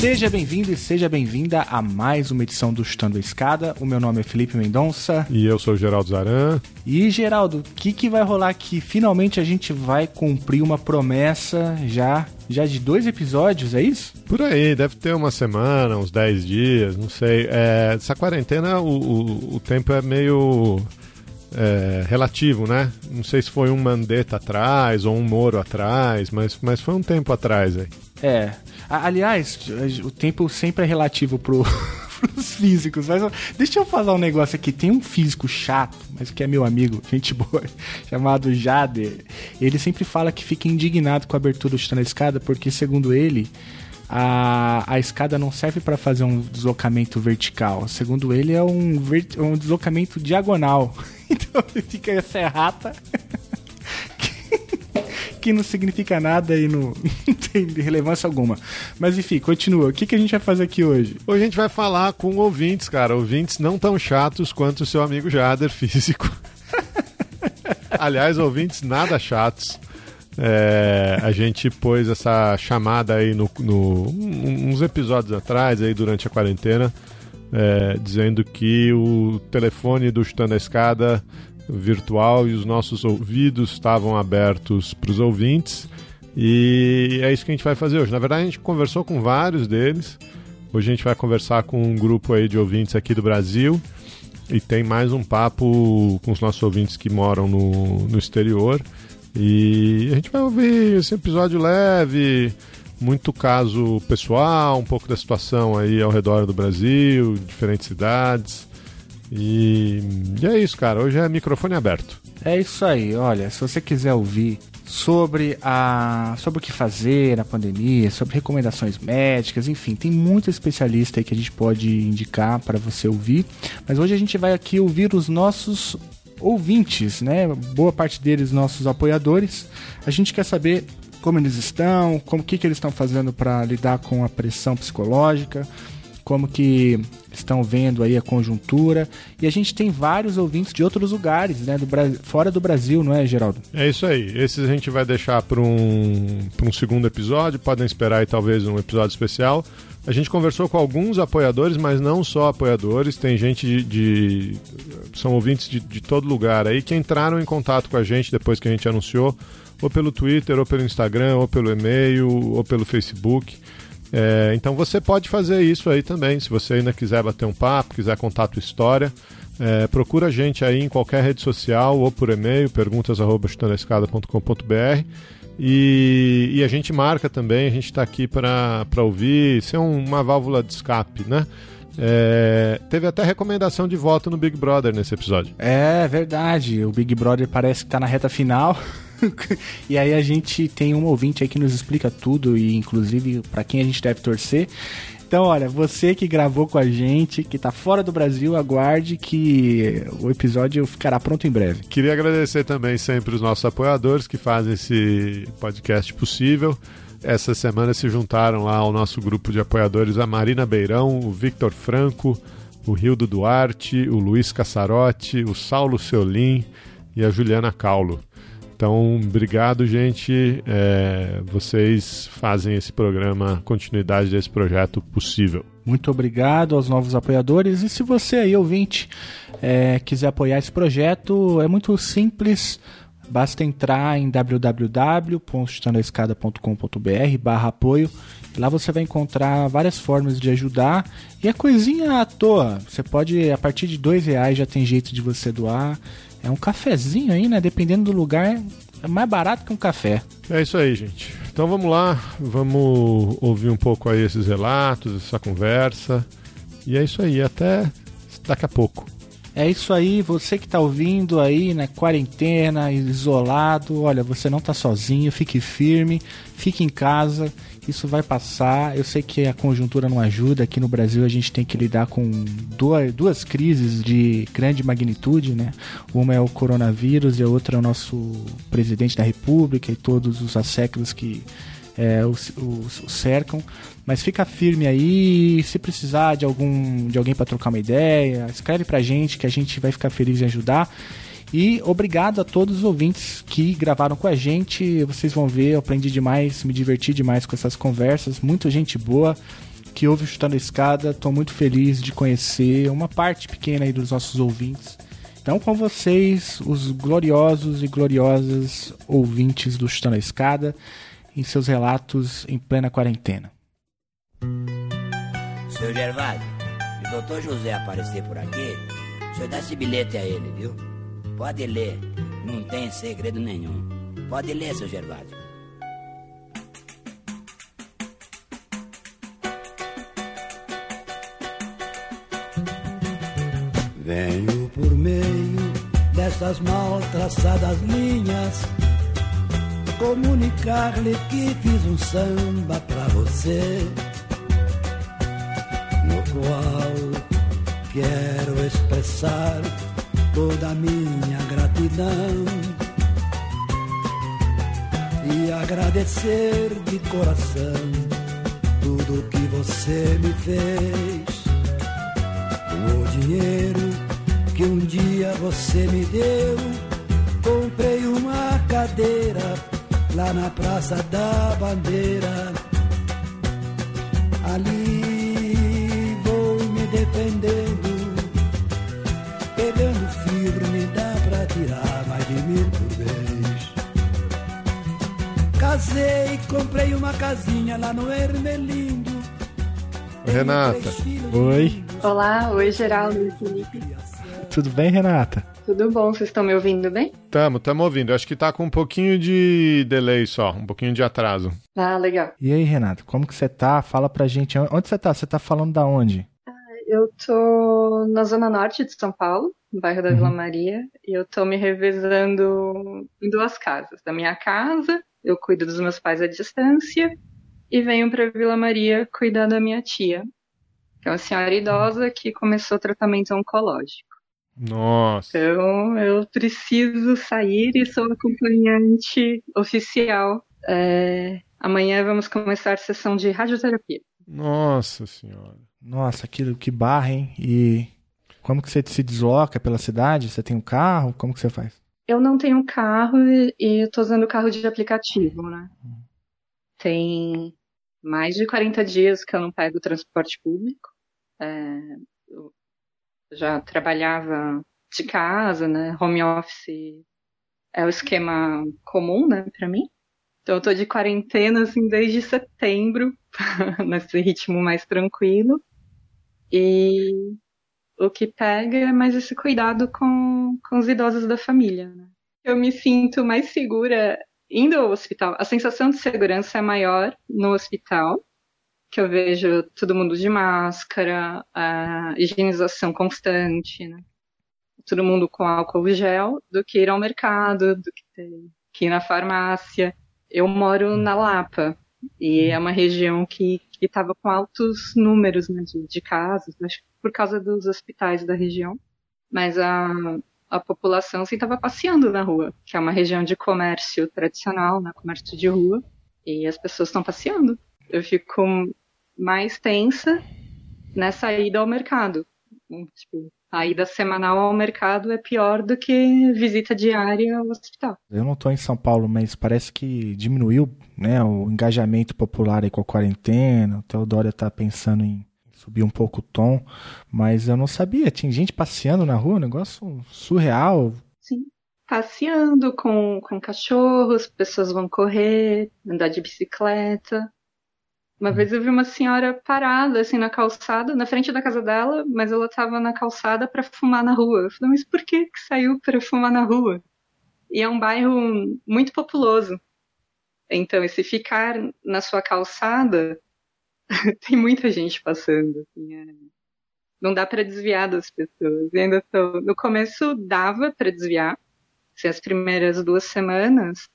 Seja bem-vindo e seja bem-vinda a mais uma edição do Chutando a Escada. O meu nome é Felipe Mendonça. E eu sou o Geraldo Zaran. E, Geraldo, o que, que vai rolar aqui? Finalmente a gente vai cumprir uma promessa já já de dois episódios, é isso? Por aí, deve ter uma semana, uns 10 dias, não sei. É, essa quarentena, o, o, o tempo é meio é, relativo, né? Não sei se foi um Mandetta atrás ou um Moro atrás, mas, mas foi um tempo atrás aí. É. Aliás, o tempo sempre é relativo pro, pros físicos. Mas deixa eu falar um negócio aqui. Tem um físico chato, mas que é meu amigo, gente boa, chamado Jader. Ele sempre fala que fica indignado com a abertura do chutando na escada, porque, segundo ele, a, a escada não serve para fazer um deslocamento vertical. Segundo ele, é um, um deslocamento diagonal. Então fica essa errata. Que não significa nada e não, tem relevância alguma. Mas enfim, continua. O que, que a gente vai fazer aqui hoje? Hoje a gente vai falar com ouvintes, cara. Ouvintes não tão chatos quanto o seu amigo Jader, físico. Aliás, ouvintes nada chatos. É, a gente pôs essa chamada aí no, no, uns episódios atrás, aí durante a quarentena, é, dizendo que o telefone do Chutando a Escada virtual e os nossos ouvidos estavam abertos para os ouvintes. E é isso que a gente vai fazer hoje. Na verdade, a gente conversou com vários deles. Hoje a gente vai conversar com um grupo aí de ouvintes aqui do Brasil. E tem mais um papo com os nossos ouvintes que moram no, no exterior. E a gente vai ouvir esse episódio leve, muito caso pessoal, um pouco da situação aí ao redor do Brasil, diferentes cidades. E, e é isso, cara. Hoje é microfone aberto. É isso aí. Olha, se você quiser ouvir sobre a sobre o que fazer na pandemia, sobre recomendações médicas, enfim, tem muito especialista aí que a gente pode indicar para você ouvir. Mas hoje a gente vai aqui ouvir os nossos ouvintes, né? Boa parte deles nossos apoiadores. A gente quer saber como eles estão, como que, que eles estão fazendo para lidar com a pressão psicológica, como que estão vendo aí a conjuntura. E a gente tem vários ouvintes de outros lugares, né? Do fora do Brasil, não é, Geraldo? É isso aí. Esses a gente vai deixar para um, um segundo episódio. Podem esperar aí talvez um episódio especial. A gente conversou com alguns apoiadores, mas não só apoiadores, tem gente de. de são ouvintes de, de todo lugar aí que entraram em contato com a gente depois que a gente anunciou, ou pelo Twitter, ou pelo Instagram, ou pelo e-mail, ou pelo Facebook. É, então você pode fazer isso aí também, se você ainda quiser bater um papo, quiser contar a tua história. É, procura a gente aí em qualquer rede social ou por e-mail, perguntas.chutandoescada.com.br e, e a gente marca também, a gente está aqui para ouvir, ser uma válvula de escape, né? É, teve até recomendação de voto no Big Brother nesse episódio. É verdade, o Big Brother parece que está na reta final. e aí a gente tem um ouvinte aí que nos explica tudo e inclusive para quem a gente deve torcer. Então, olha, você que gravou com a gente, que tá fora do Brasil, aguarde que o episódio ficará pronto em breve. Queria agradecer também sempre os nossos apoiadores que fazem esse podcast possível. Essa semana se juntaram lá ao nosso grupo de apoiadores a Marina Beirão, o Victor Franco, o Rildo Duarte, o Luiz Cassarotti, o Saulo Seolim e a Juliana Caulo. Então, obrigado, gente. É, vocês fazem esse programa, continuidade desse projeto possível. Muito obrigado aos novos apoiadores. E se você aí, ouvinte, é, quiser apoiar esse projeto, é muito simples. Basta entrar em www.chutandoaescada.com.br barra apoio. Lá você vai encontrar várias formas de ajudar. E é coisinha à toa. Você pode, a partir de dois reais já tem jeito de você doar. É um cafezinho aí, né? Dependendo do lugar, é mais barato que um café. É isso aí, gente. Então vamos lá, vamos ouvir um pouco aí esses relatos, essa conversa. E é isso aí, até daqui a pouco. É isso aí, você que está ouvindo aí na quarentena, isolado, olha, você não está sozinho, fique firme, fique em casa isso vai passar. Eu sei que a conjuntura não ajuda. Aqui no Brasil a gente tem que lidar com duas, duas crises de grande magnitude, né? Uma é o coronavírus e a outra é o nosso presidente da República e todos os asséculos que é, o, o, o, cercam. Mas fica firme aí. Se precisar de algum de alguém para trocar uma ideia, escreve pra gente que a gente vai ficar feliz em ajudar. E obrigado a todos os ouvintes que gravaram com a gente. Vocês vão ver, eu aprendi demais, me diverti demais com essas conversas. Muita gente boa que ouve Chutando a Escada. Estou muito feliz de conhecer uma parte pequena aí dos nossos ouvintes. Então, com vocês, os gloriosos e gloriosas ouvintes do Chutando a Escada, em seus relatos em plena quarentena. Seu Gervásio, se o doutor José aparecer por aqui, o senhor dá esse bilhete a ele, viu? Pode ler, não tem segredo nenhum. Pode ler, seu Gervásio. Venho por meio dessas mal traçadas linhas comunicar-lhe que fiz um samba pra você, no qual quero expressar toda a minha gratidão e agradecer de coração tudo que você me fez. O dinheiro que um dia você me deu, comprei uma cadeira lá na Praça da Bandeira. Ali vou me defendendo mil por vez. Casei, comprei uma casinha lá no Ermelindo. Renata. Oi. Olá, oi Geraldo e Felipe. Tudo bem, Renata? Tudo bom, vocês estão me ouvindo bem? Tamo, tamo ouvindo. Acho que tá com um pouquinho de delay só, um pouquinho de atraso. Ah, legal. E aí, Renata, como que você tá? Fala pra gente. Onde você tá? Você tá falando da onde? Eu tô na zona norte de São Paulo, no bairro da Uhum. Vila Maria, e eu tô me revezando em duas casas. Da minha casa, eu cuido dos meus pais à distância, e venho pra Vila Maria cuidar da minha tia, que é uma senhora idosa que começou tratamento oncológico. Nossa. Então eu preciso sair e sou acompanhante oficial. É, amanhã vamos começar a sessão de radioterapia. Nossa senhora. Nossa, aquilo que barra, hein? E como que você se desloca pela cidade? Você tem um carro? Como que você faz? Eu não tenho carro e e tô usando carro de aplicativo, né? Tem mais de 40 dias que eu não pego transporte público. É, eu já trabalhava de casa, né? Home office é o esquema comum, né, pra mim. Então eu tô de quarentena, assim, desde setembro, nesse ritmo mais tranquilo. E o que pega é mais esse cuidado com, com os idosos da família, né? Eu me sinto mais segura indo ao hospital. A sensação de segurança é maior no hospital, que eu vejo todo mundo de máscara, a higienização constante, né? Todo mundo com álcool gel, do que ir ao mercado, do que, ter, que ir na farmácia. Eu moro na Lapa, e é uma região que estava com altos números né, de, de casos, acho que por causa dos hospitais da região. Mas a, a população estava passeando na rua, que é uma região de comércio tradicional, né, comércio de rua, e as pessoas estão passeando. Eu fico mais tensa nessa ida ao mercado. Tipo, a ida semanal ao mercado é pior do que visita diária ao hospital. Eu não tô em São Paulo, mas parece que diminuiu né, o engajamento popular aí com a quarentena. O Teodória tá pensando em subir um pouco o tom, mas eu não sabia. Tinha gente passeando na rua, um negócio surreal. Sim. Passeando com, com cachorros, pessoas vão correr, andar de bicicleta. Uma vez eu vi uma senhora parada assim na calçada, na frente da casa dela, mas ela estava na calçada para fumar na rua. Eu falei, mas por que que saiu para fumar na rua? E é um bairro muito populoso. Então, esse ficar na sua calçada, tem muita gente passando. Assim, é... Não dá para desviar das pessoas. E ainda tô... No começo dava para desviar. Assim, as primeiras duas semanas,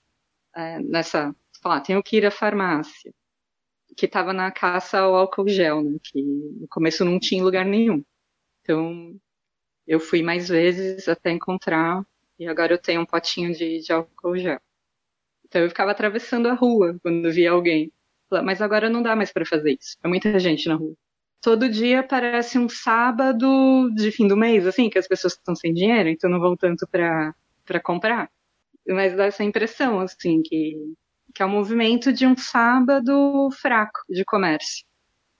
é, nessa, falar, tenho que ir à farmácia que estava na caça ao álcool gel, né? Que no começo não tinha lugar nenhum. Então, eu fui mais vezes até encontrar, e agora eu tenho um potinho de, de álcool gel. Então eu ficava atravessando a rua quando via alguém. Dupla, mas agora não dá mais para fazer isso. É muita gente na rua. Todo dia parece um sábado de fim do mês, assim, que as pessoas estão sem dinheiro, então não vão tanto para comprar. Mas dá essa impressão, assim, que, que é um movimento de um sábado fraco de comércio.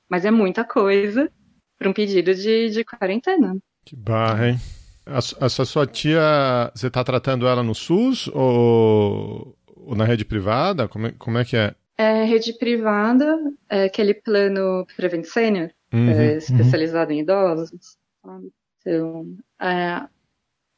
Mas é muita coisa para um pedido de, de quarentena. Que barra, hein? Essa sua tia, você está tratando ela no SUS ou, ou, na rede privada? Como é, como é que é? É rede privada, é aquele plano Prevent Senior, uhum, é, uhum. especializado uhum. em idosos. Então, é,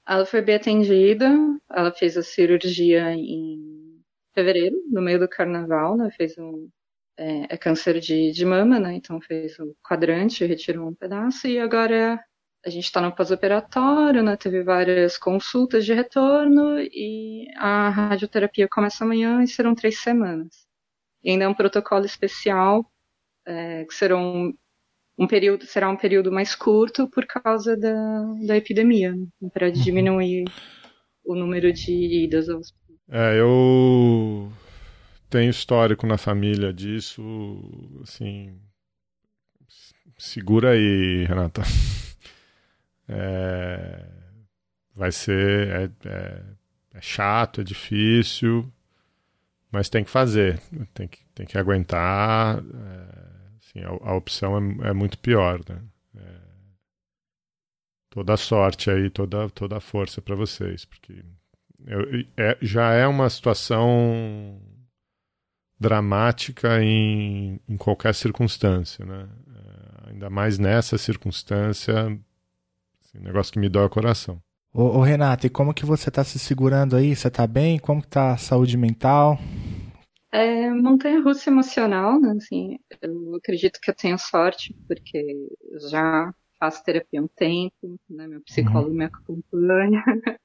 ela foi bem atendida, ela fez a cirurgia em fevereiro, no meio do carnaval, né? Fez um, é, é, câncer de, de mama, né? Então fez o quadrante, retirou um pedaço e agora a gente está no pós-operatório, né? Teve várias consultas de retorno e a radioterapia começa amanhã e serão três semanas. E ainda é um protocolo especial é, que será um, período será um período mais curto por causa da, da epidemia, né? para uhum. diminuir o número de idas aos é, eu tenho histórico na família disso, assim. Segura aí, Renata. É, vai ser. É, é, é, chato, é difícil, mas tem que fazer, tem que, tem que aguentar. É, assim, a, a, opção é, é, muito pior, né? É, toda a sorte aí, toda, toda a força para vocês, porque eu, é, já é uma situação dramática em, em qualquer circunstância, né? É, ainda mais nessa circunstância, assim, negócio que me dói o coração. Ô, ô Renato, e como que você está se segurando aí? Você está bem? Como que tá a saúde mental? É montanha russa emocional, né? Assim, eu acredito que eu tenho sorte, porque já faço terapia há um tempo, né? Meu psicólogo uhum. me acompanha.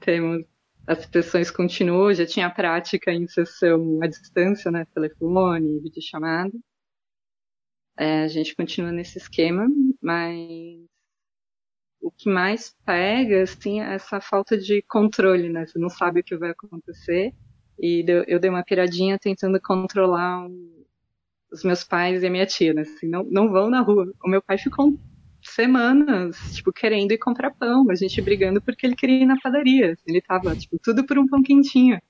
Temos as sessões continuam, já tinha prática em sessão à distância, né, telefone, videochamada. É, a gente continua nesse esquema, mas o que mais pega, assim, é essa falta de controle, né? Você não sabe o que vai acontecer. E eu dei uma piradinha tentando controlar os meus pais e a minha tia, né? Assim, não, não vão na rua. O meu pai ficou semanas, tipo, querendo ir comprar pão, a gente brigando porque ele queria ir na padaria. Ele tava, tipo, tudo por um pão quentinho.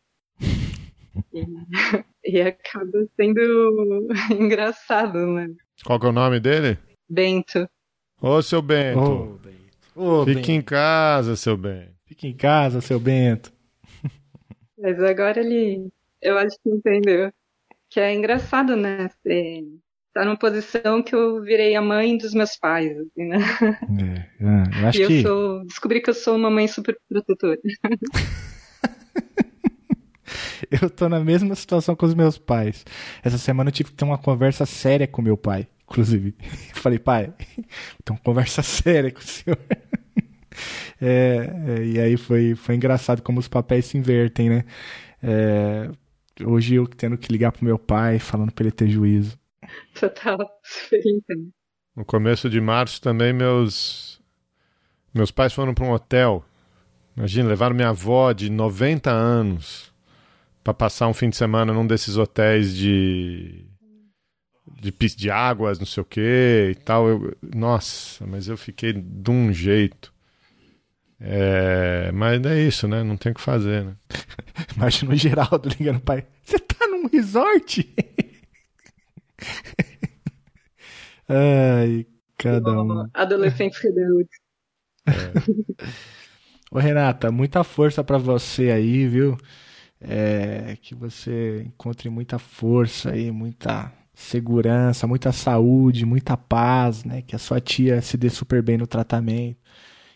E, e acaba sendo engraçado, né? Qual que é o nome dele? Bento. Ô, seu Bento. Ô, Bento. Ô, Fique Bento. em casa, seu Bento. Fique em casa, seu Bento. Mas agora ele, eu acho que entendeu. Que é engraçado, né? Você tá numa posição que eu virei a mãe dos meus pais, assim, né? É, é eu acho e eu que... sou, descobri que eu sou uma mãe super protetora. eu tô na mesma situação com os meus pais. Essa semana eu tive que ter uma conversa séria com meu pai, inclusive. Eu falei, pai, tem uma conversa séria com o senhor. É, é, e aí foi, foi engraçado como os papéis se invertem, né? É, hoje eu tendo que ligar pro meu pai, falando pra ele ter juízo. Total, super entendo. No começo de março também meus meus pais foram para um hotel. Imagina, levaram minha avó de 90 anos para passar um fim de semana num desses hotéis de de, de águas, não sei o que e tal. Eu, nossa, mas eu fiquei de um jeito. É, mas é isso, né? Não tem o que fazer, né? Imagina o Geraldo ligando pai. Você tá num resort? Ai, cada um. Adolescentes rebeldes. É. Ô, Renata, muita força para você aí, viu? É, que você encontre muita força aí, muita segurança, muita saúde, muita paz, né? Que a sua tia se dê super bem no tratamento,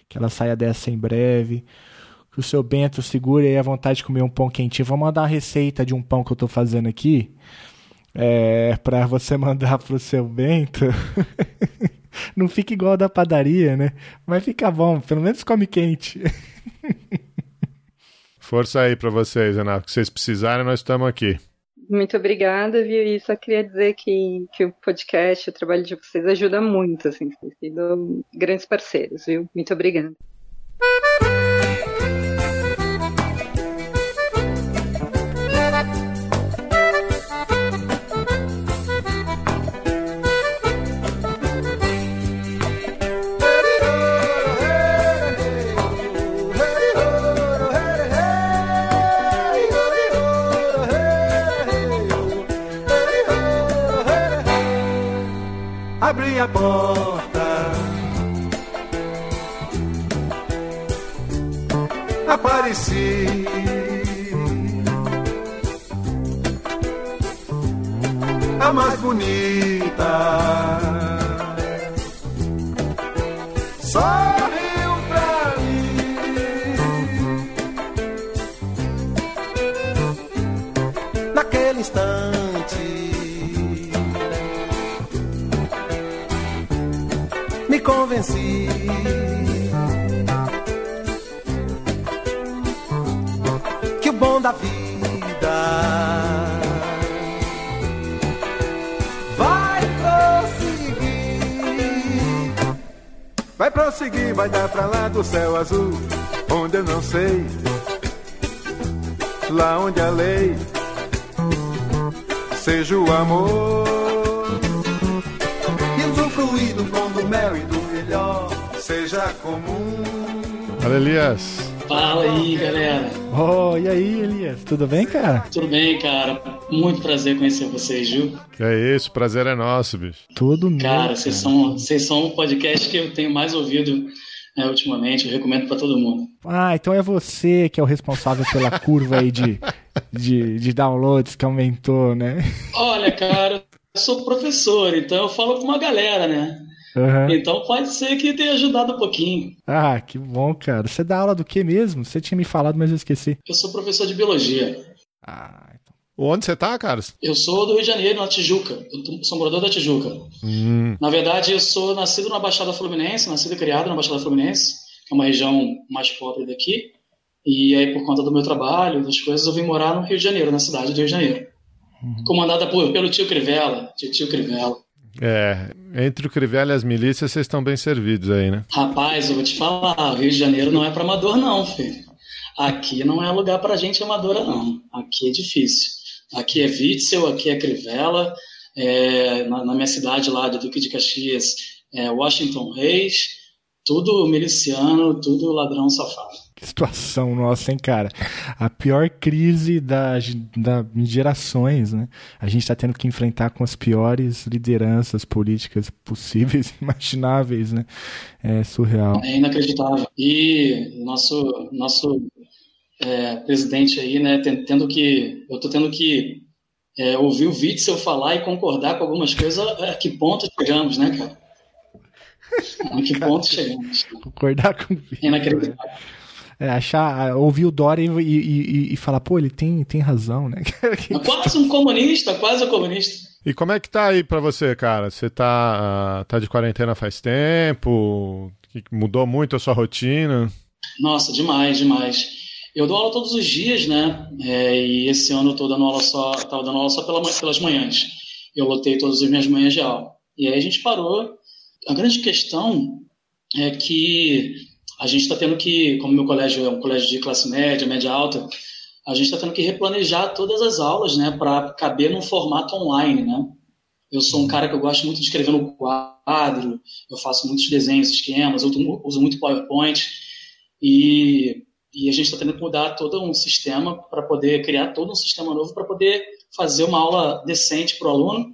que ela saia dessa em breve. Que o seu Bento segure aí a vontade de comer um pão quentinho. Vou mandar uma receita de um pão que eu tô fazendo aqui é, para você mandar pro seu Bento, não fica igual da padaria, né? Mas fica bom, pelo menos come quente. Força aí para vocês, Renato. que vocês precisarem, nós estamos aqui. Muito obrigada, viu? E só queria dizer que, que o podcast, o trabalho de vocês ajuda muito, assim, vocês têm sido grandes parceiros, viu? Muito obrigada. Abri a porta. Apareci. A mais bonita. Convenci. Que o bom da vida vai prosseguir. Vai prosseguir, vai dar pra lá do céu azul, onde eu não sei. Lá onde a lei seja o amor. E usufruir do pão do mel e do seja comum. Fala, Elias. Fala aí, galera. Oh, e aí, Elias? Tudo bem, cara? Tudo bem, cara? Muito prazer conhecer vocês, viu? Que é isso, prazer é nosso, bicho. Tudo meu. Cara, vocês são, vocês são um podcast que eu tenho mais ouvido né, ultimamente. Eu recomendo pra todo mundo. Ah, então é você que é o responsável pela curva aí de, de, de downloads que aumentou, né? Olha, cara, eu sou professor, então eu falo com uma galera, né? Aham. Então pode ser que tenha ajudado um pouquinho. Ah, que bom, cara. Você dá aula do que mesmo? Você tinha me falado, mas eu esqueci. Eu sou professor de biologia. Ah, então. Onde você tá, cara? Eu sou do Rio de Janeiro, na Tijuca. Eu sou morador da Tijuca. Hum, Na verdade, eu sou nascido na Baixada Fluminense, nascido e criado na Baixada Fluminense, que é uma região mais pobre daqui. E aí, por conta do meu trabalho, das coisas, eu vim morar no Rio de Janeiro, na cidade do Rio de Janeiro. Comandada por, pelo tio Crivella, tio, tio Crivella. é, entre o Crivella e as milícias, vocês estão bem servidos aí, né? Rapaz, eu vou te falar, o Rio de Janeiro não é para amador não, filho. Aqui não é lugar para gente amadora não. Aqui é difícil. Aqui é Witzel, aqui é Crivella, é, na, na minha cidade lá de Duque de Caxias, é Washington Reis, tudo miliciano, tudo ladrão safado. Que situação nossa, hein, cara? A pior crise da, da gerações, né? A gente tá tendo que enfrentar com as piores lideranças políticas possíveis, imagináveis, né? É surreal. É inacreditável. E nosso nosso é, presidente aí, né, ten- tendo que eu tô tendo que é, ouvir o Witzel falar e concordar com algumas coisas. A que ponto chegamos, né, cara? A que ponto chegamos? Concordar com o É inacreditável. É, achar, ouvir o Dória e, e, e- e falar, pô, ele tem, tem razão, né? Quase um comunista, quase um comunista. E como é que tá aí pra você, cara? Você tá, ah, tá de quarentena faz tempo? Mudou muito a sua rotina? Nossa, demais, demais. Eu dou aula todos os dias, né? É, e esse ano eu tô dando aula só, tava dando aula só pela, pelas manhãs. Eu lotei todas as minhas manhãs de aula. E aí a gente parou. A grande questão é que a gente está tendo que, como meu colégio é um colégio de classe média, média alta, a gente está tendo que replanejar todas as aulas, né, para caber num formato online, né? Eu sou um cara que eu gosto muito de escrever no quadro, eu faço muitos desenhos, esquemas, eu uso- uso muito PowerPoint e, e a gente está tendo que mudar todo um sistema para poder criar todo um sistema novo para poder fazer uma aula decente para o aluno.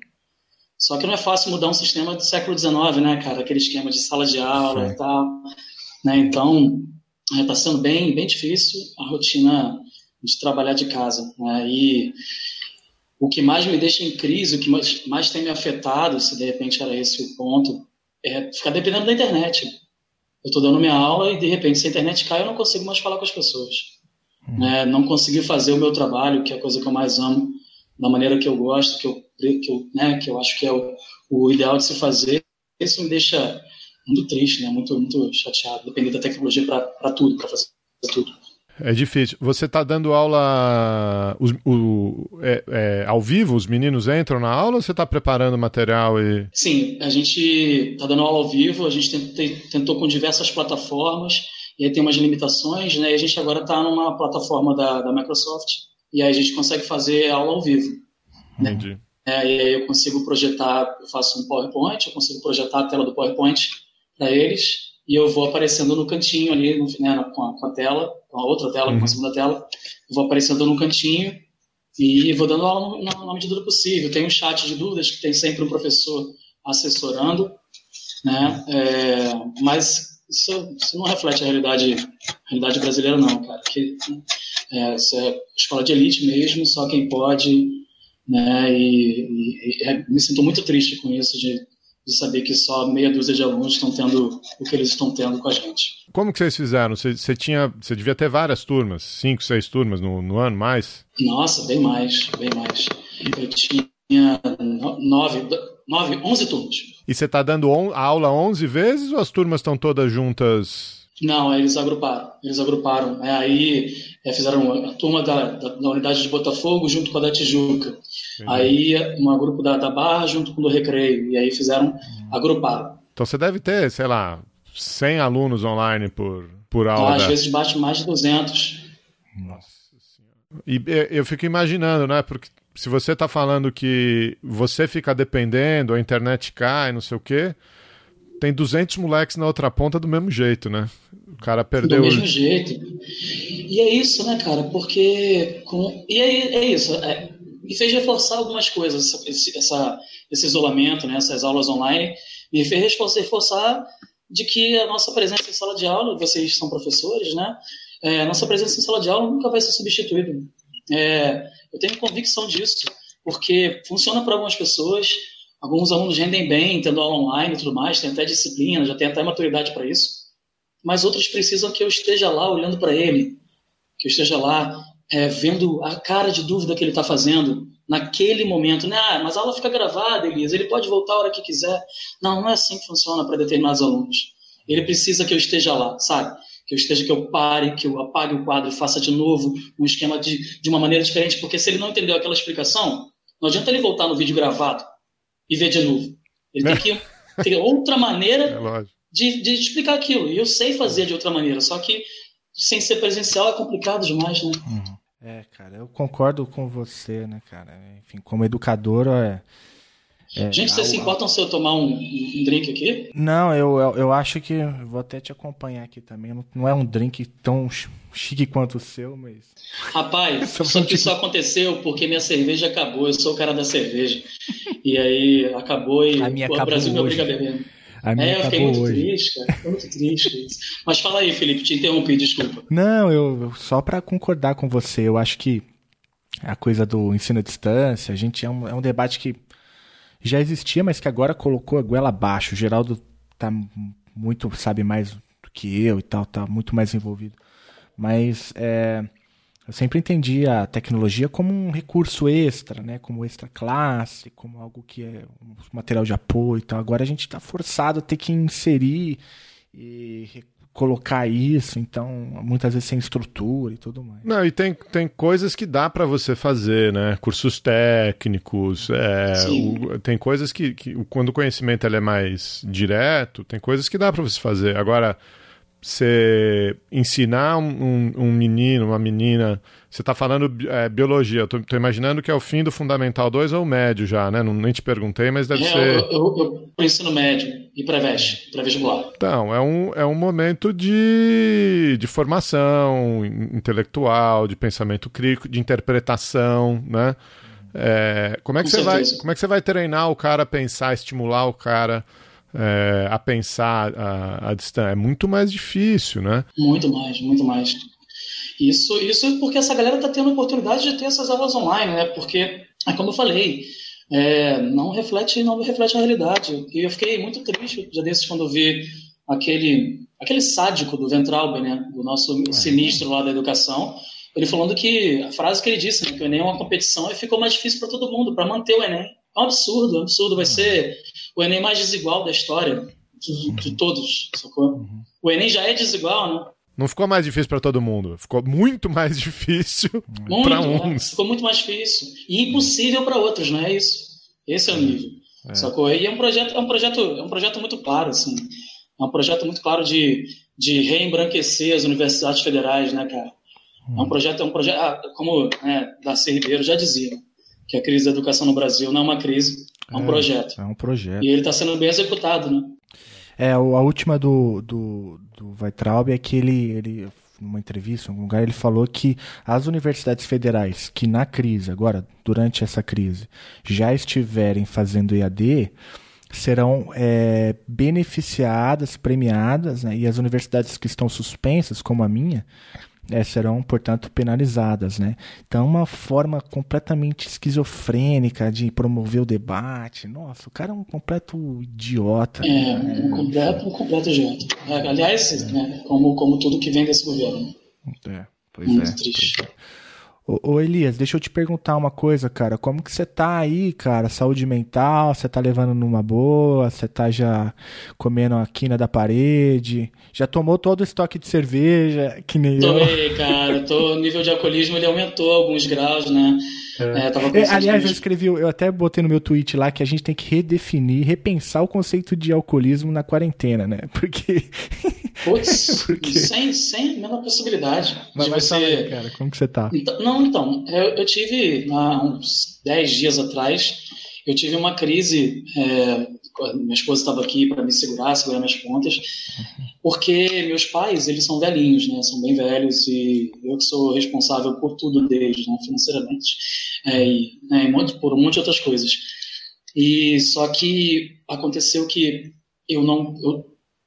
Só que não é fácil mudar um sistema do século XIX, né, cara? Aquele esquema de sala de aula Sim. e tal. Né? Então, está sendo bem, bem difícil a rotina de trabalhar de casa. Né? E o que mais me deixa em crise, o que mais, mais tem me afetado, se de repente era esse o ponto, é ficar dependendo da internet. Eu estou dando minha aula e de repente se a internet cai eu não consigo mais falar com as pessoas. Né? Não consegui fazer o meu trabalho, que é a coisa que eu mais amo, da maneira que eu gosto, que eu, que eu, né, que eu acho que é o, o ideal de se fazer. Isso me deixa muito triste, né? muito, muito chateado, depender da tecnologia para tudo, para fazer tudo. É difícil. Você tá dando aula os- o- é- é, ao vivo? Os meninos entram na aula ou você tá preparando material e. Sim, a gente está dando aula ao vivo, a gente tentou com diversas plataformas, e aí tem umas limitações, né? E a gente agora está numa plataforma da, da Microsoft, e aí a gente consegue fazer aula ao vivo. Entendi. É, e aí eu consigo projetar, eu faço um PowerPoint, eu consigo projetar a tela do PowerPoint para eles, e eu vou aparecendo no cantinho ali, no, né, com, a, com a tela, com a outra tela, com a segunda tela, eu vou aparecendo no cantinho e vou dando aula na, na medida do possível. Tem um chat de dúvidas que tem sempre um professor assessorando, né? É, mas isso, isso, não reflete a realidade, a realidade brasileira, não, cara. Que, é, isso é escola de elite mesmo, só quem pode, né? E, e, e é, me sinto muito triste com isso de, de saber que só meia dúzia de alunos estão tendo o que eles estão tendo com a gente. Como que vocês fizeram? Você, você tinha, você devia ter várias turmas, cinco, seis turmas no, no ano, mais? Nossa, bem mais, bem mais. Eu tinha nove, nove, onze turmas. E você está dando on, aula onze vezes ou as turmas estão todas juntas? Não, eles agruparam. Eles agruparam. É, aí é, fizeram a turma da, da, da, unidade de Botafogo junto com a da Tijuca. Aí um grupo da, da Barra junto com o do Recreio. E aí fizeram, uhum. agruparam. Então você deve ter, sei lá, 100 alunos online por, por aula. Então, às vezes bate mais de 200. Nossa Senhora. E eu fico imaginando, né? Porque se você está falando que você fica dependendo, a internet cai, não sei o quê, tem 200 moleques na outra ponta do mesmo jeito, né? O cara perdeu. Do mesmo jeito. E é isso, né, cara? Porque. Com... E é, é isso. É... Me fez reforçar algumas coisas, esse, essa, esse isolamento, né, essas aulas online, me fez reforçar de que a nossa presença em sala de aula, vocês são professores, né? É, a nossa presença em sala de aula nunca vai ser substituída. É, eu tenho convicção disso, porque funciona para algumas pessoas, alguns alunos rendem bem, tendo aula online e tudo mais, tem até disciplina, já tem até maturidade para isso, mas outros precisam que eu esteja lá olhando para ele, que eu esteja lá é, vendo a cara de dúvida que ele está fazendo naquele momento. Né? Ah, mas a aula fica gravada, Elias, ele pode voltar a hora que quiser. Não, não é assim que funciona para determinados alunos. Ele precisa que eu esteja lá, sabe? que eu esteja, que eu pare, que eu apague o quadro e faça de novo um esquema de, de uma maneira diferente, porque se ele não entendeu aquela explicação, não adianta ele voltar no vídeo gravado e ver de novo. Ele tem que ter outra maneira é de, de explicar aquilo. E eu sei fazer de outra maneira, só que sem ser presencial é complicado demais, né? Uhum. É, cara, eu concordo com você, né, cara? Enfim, como educador, é, é, Gente, vocês se importam se eu tomar um, um drink aqui? Não, eu, eu, eu, acho que. Vou até te acompanhar aqui também. Não, não é um drink tão chique quanto o seu, mas. Rapaz, só que isso aconteceu porque minha cerveja acabou. Eu sou o cara da cerveja. E aí acabou e a minha o Brasil me obriga a beber. A minha é, eu fiquei muito hoje. triste, cara. Muito triste. Mas fala aí, Felipe, te interrompi, desculpa. Não, eu só para concordar com você, eu acho que a coisa do ensino à distância, a gente é um, é um debate que já existia, mas que agora colocou a goela abaixo. O Geraldo tá muito, sabe mais do que eu e tal, tá muito mais envolvido. Mas é, eu sempre entendi a tecnologia como um recurso extra, né? Como extra classe, como algo que é um material de apoio e tal. Agora a gente está forçado a ter que inserir e colocar isso, então muitas vezes sem estrutura e tudo mais. Não, e tem, tem coisas que dá para você fazer, né? Cursos técnicos, é, o, tem coisas que, que, quando o conhecimento ele é mais direto, tem coisas que dá para você fazer. Agora, você ensinar um, um, menino, uma menina. Você está falando é, biologia, tô, imaginando que é o fim do Fundamental 2 ou médio já, né? Não, nem te perguntei, mas deve é, ser. Eu, eu, eu ensino médio e pré-veste, pré-vestibular. Então, é um, é um momento de, de formação intelectual, de pensamento crítico, de interpretação, né? É, como, é que você vai, como é que você vai treinar o cara a pensar, estimular o cara é, a pensar a, a distância. É muito mais difícil, né? Muito mais, muito mais. Isso, isso é porque essa galera está tendo a oportunidade de ter essas aulas online, né? Porque, é como eu falei, é, não reflete não reflete a realidade. E eu fiquei muito triste já desses quando eu vi aquele aquele sádico do Ventralbe, né? Do nosso é. sinistro lá da educação. Ele falando que a frase que ele disse, né, que o Enem é uma competição e ficou mais difícil para todo mundo, para manter o Enem. É um absurdo, é um absurdo. Vai ser o Enem mais desigual da história de, de todos, sacou? Uhum. O Enem já é desigual, né? Não ficou mais difícil para todo mundo, ficou muito mais difícil para né? uns. Ficou muito mais difícil e impossível para outros, não é isso? Esse é o nível, é. sacou? E é um projeto, é um projeto, é um projeto muito claro, assim. É um projeto muito claro de, de reembranquecer as universidades federais, né, cara? É um projeto, é um projeto, ah, como né, Darcy Ribeiro já dizia, que a crise da educação no Brasil não é uma crise, é um é, projeto. É um projeto. E ele está sendo bem executado, né? É, a última do, do, do Weitraub é que ele, ele, numa entrevista, em algum lugar, ele falou que as universidades federais que na crise, agora, durante essa crise, já estiverem fazendo EAD, serão é, beneficiadas, premiadas, né? e as universidades que estão suspensas, como a minha, é, serão, portanto, penalizadas. Né? Então, uma forma completamente esquizofrênica de promover o debate. Nossa, o cara é um completo idiota. É, um completo, um completo idiota. É, aliás, né, como, como tudo que vem desse governo. É, pois Muito é. Triste. Pois é. Ô, ô, Elias, deixa eu te perguntar uma coisa, cara. Como que você tá aí, cara? Saúde mental? Você tá levando numa boa? Você tá já comendo a quina da parede? Já tomou todo o estoque de cerveja? Que nem Tomei, eu. cara. Tô, o nível de alcoolismo ele aumentou alguns graus, né? É. É, aliás, eu escrevi, eu até botei no meu tweet lá que a gente tem que redefinir, repensar o conceito de alcoolismo na quarentena, né? Porque. Putz, Porque... sem, sem a menor possibilidade. Mas de você. Aí, cara, como que você tá? Então, não, então, eu, eu tive há uns 10 dias atrás, eu tive uma crise. É, minha esposa estava aqui para me segurar, segurar minhas pontas, porque meus pais, eles são velhinhos, né? São bem velhos e eu que sou responsável por tudo deles, né? Financeiramente é, e né, por um monte de outras coisas. E só que aconteceu que eu não,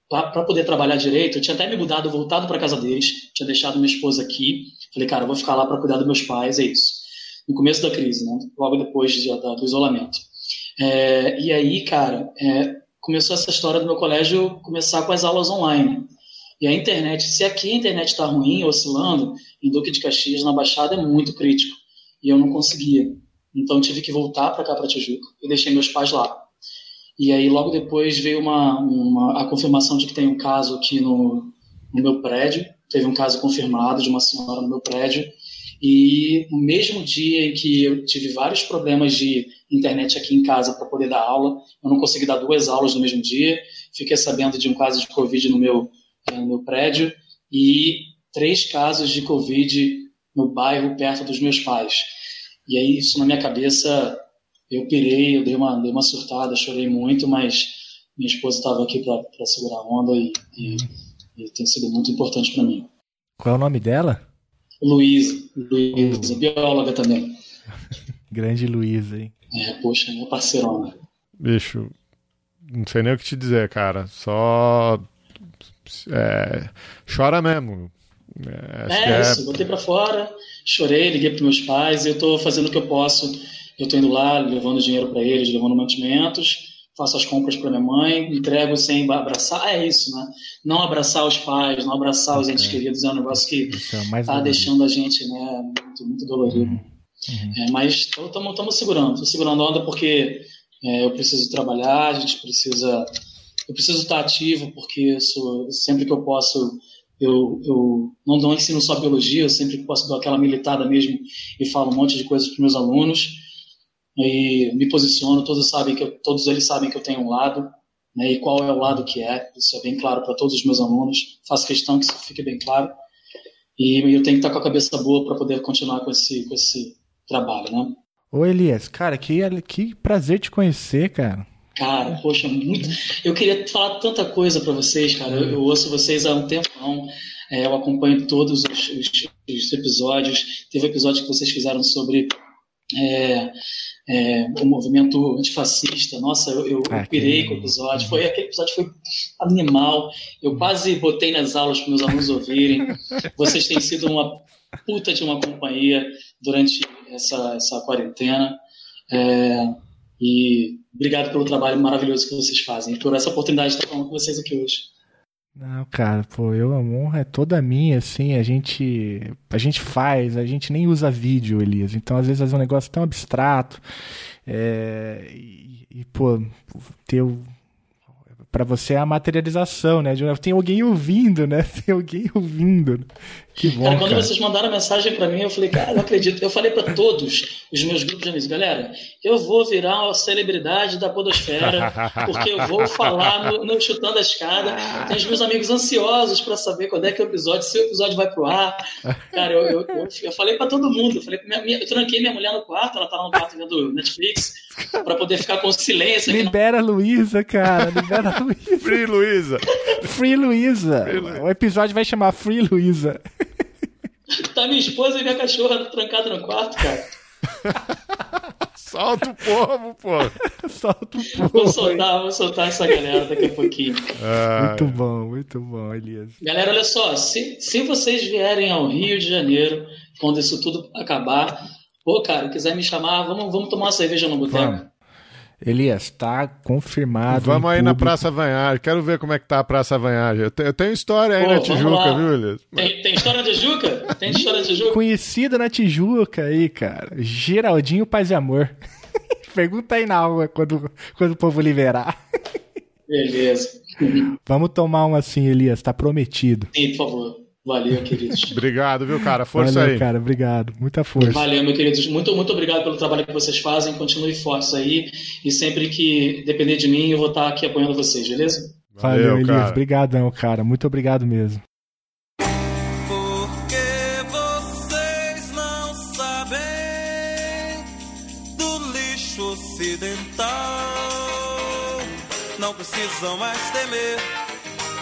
para poder trabalhar direito, eu tinha até me mudado, voltado para casa deles, tinha deixado minha esposa aqui. Falei, cara, eu vou ficar lá para cuidar dos meus pais, é isso. No começo da crise, né? Logo depois do isolamento. É, e aí, cara, é, começou essa história do meu colégio começar com as aulas online. E a internet, se aqui a internet está ruim, oscilando, em Duque de Caxias, na Baixada, é muito crítico. E eu não conseguia. Então tive que voltar para cá, para Tijuca, e deixei meus pais lá. E aí logo depois veio uma, uma, a confirmação de que tem um caso aqui no, no meu prédio. Teve um caso confirmado de uma senhora no meu prédio. E no mesmo dia em que eu tive vários problemas de internet aqui em casa para poder dar aula, eu não consegui dar duas aulas no mesmo dia. Fiquei sabendo de um caso de Covid no meu, eh, no meu prédio e três casos de Covid no bairro perto dos meus pais. E aí, isso na minha cabeça, eu pirei, eu dei uma, dei uma surtada, chorei muito, mas minha esposa estava aqui para segurar a onda e, e, e tem sido muito importante para mim. Qual é o nome dela? Luísa, Luísa, bióloga também. Grande Luísa, hein? É, poxa, minha parceirona. Bicho, não sei nem o que te dizer, cara. Só. É, chora mesmo. É, é, é isso, botei pra fora, chorei, liguei pros meus pais, eu tô fazendo o que eu posso. Eu tô indo lá, levando dinheiro para eles, levando mantimentos faço as compras para minha mãe, entrego sem abraçar. É isso, né? Não abraçar os pais, não abraçar os entes queridos é um negócio que está é deixando a gente né, muito, muito dolorido. Uhum. Uhum. É, mas estamos segurando, estou segurando a onda porque é, eu preciso trabalhar, a gente precisa. Eu preciso estar ativo porque sou, sempre que eu posso. Eu, eu não, não ensino só biologia, eu sempre que posso dar aquela militada mesmo e falo um monte de coisas para meus alunos e me posiciono, todos sabem que eu, todos eles sabem que eu tenho um lado, né, e qual é o lado que é, isso é bem claro para todos os meus alunos, faço questão que isso fique bem claro, e eu tenho que estar com a cabeça boa para poder continuar com esse, com esse trabalho, né. Ô Elias, cara, que, que prazer te conhecer, cara. Cara, poxa, muito. Eu queria falar tanta coisa para vocês, cara. Eu, eu, ouço vocês há um tempão. É, eu acompanho todos os, os, os, episódios. Teve episódio que vocês fizeram sobre é, é, o movimento antifascista. Nossa, eu, eu ah, pirei que... com o episódio. Foi, aquele episódio foi animal. Eu quase botei nas aulas para meus alunos ouvirem. Vocês têm sido uma puta de uma companhia durante essa, essa quarentena. É, e obrigado pelo trabalho maravilhoso que vocês fazem, por essa oportunidade de estar falando com vocês aqui hoje. Não, cara, pô, eu a honra é toda minha, assim, a gente a gente faz, a gente nem usa vídeo, Elias, então às vezes é um negócio tão abstrato, é, e, e, pô, ter o para você é a materialização, né? Tem alguém ouvindo, né? Tem alguém ouvindo. Que bom. Cara, quando cara. vocês mandaram a mensagem para mim, eu falei, cara, não acredito. Eu falei para todos os meus grupos de amigos, galera, eu vou virar uma celebridade da Podosfera, porque eu vou falar no, no Chutando a Escada. Tem os meus amigos ansiosos para saber quando é que é o episódio, se o episódio vai pro ar. Cara, eu, eu, eu, eu falei para todo mundo. Eu, falei, minha, minha, eu tranquei minha mulher no quarto, ela tá lá no quarto vendo Netflix, para poder ficar com silêncio. Libera a Luísa, cara. Libera a Luísa. Free Luísa. Free Luísa. O episódio vai chamar Free Luísa. Tá minha esposa e minha cachorra trancada no quarto, cara. Solta o povo, pô. Solta o Vou povo. soltar, vou soltar essa galera daqui a pouquinho. Ah, Muito bom, muito bom, Elias. Galera, olha só, se, se vocês vierem ao Rio de Janeiro, quando isso tudo acabar, pô, cara, quiser me chamar, vamos, vamos tomar uma cerveja no boteco. Elias, tá confirmado. Vamos aí na público. Praça Vanhar. Quero ver como é que tá a Praça Vanhar. Eu te- eu tenho história aí Pô, na Tijuca, lá. viu, Elias? Tem, tem história de Juca? Tem história de Juca? Conhecido na Tijuca aí, cara. Geraldinho Paz e Amor. Pergunta aí na aula quando, quando o povo liberar. Beleza. Vamos tomar um assim, Elias, tá prometido. Sim, por favor. Valeu, queridos. Obrigado, viu, cara? Força Valeu, aí. cara, obrigado. Muita força. Valeu, meu queridos. Muito, muito obrigado pelo trabalho que vocês fazem. Continue fortes aí. E sempre que depender de mim, eu vou estar aqui apoiando vocês, beleza? Valeu, Valeu, Elias. cara. Obrigadão, cara. Muito obrigado mesmo. Porque vocês não sabem do lixo ocidental. Não precisam mais temer,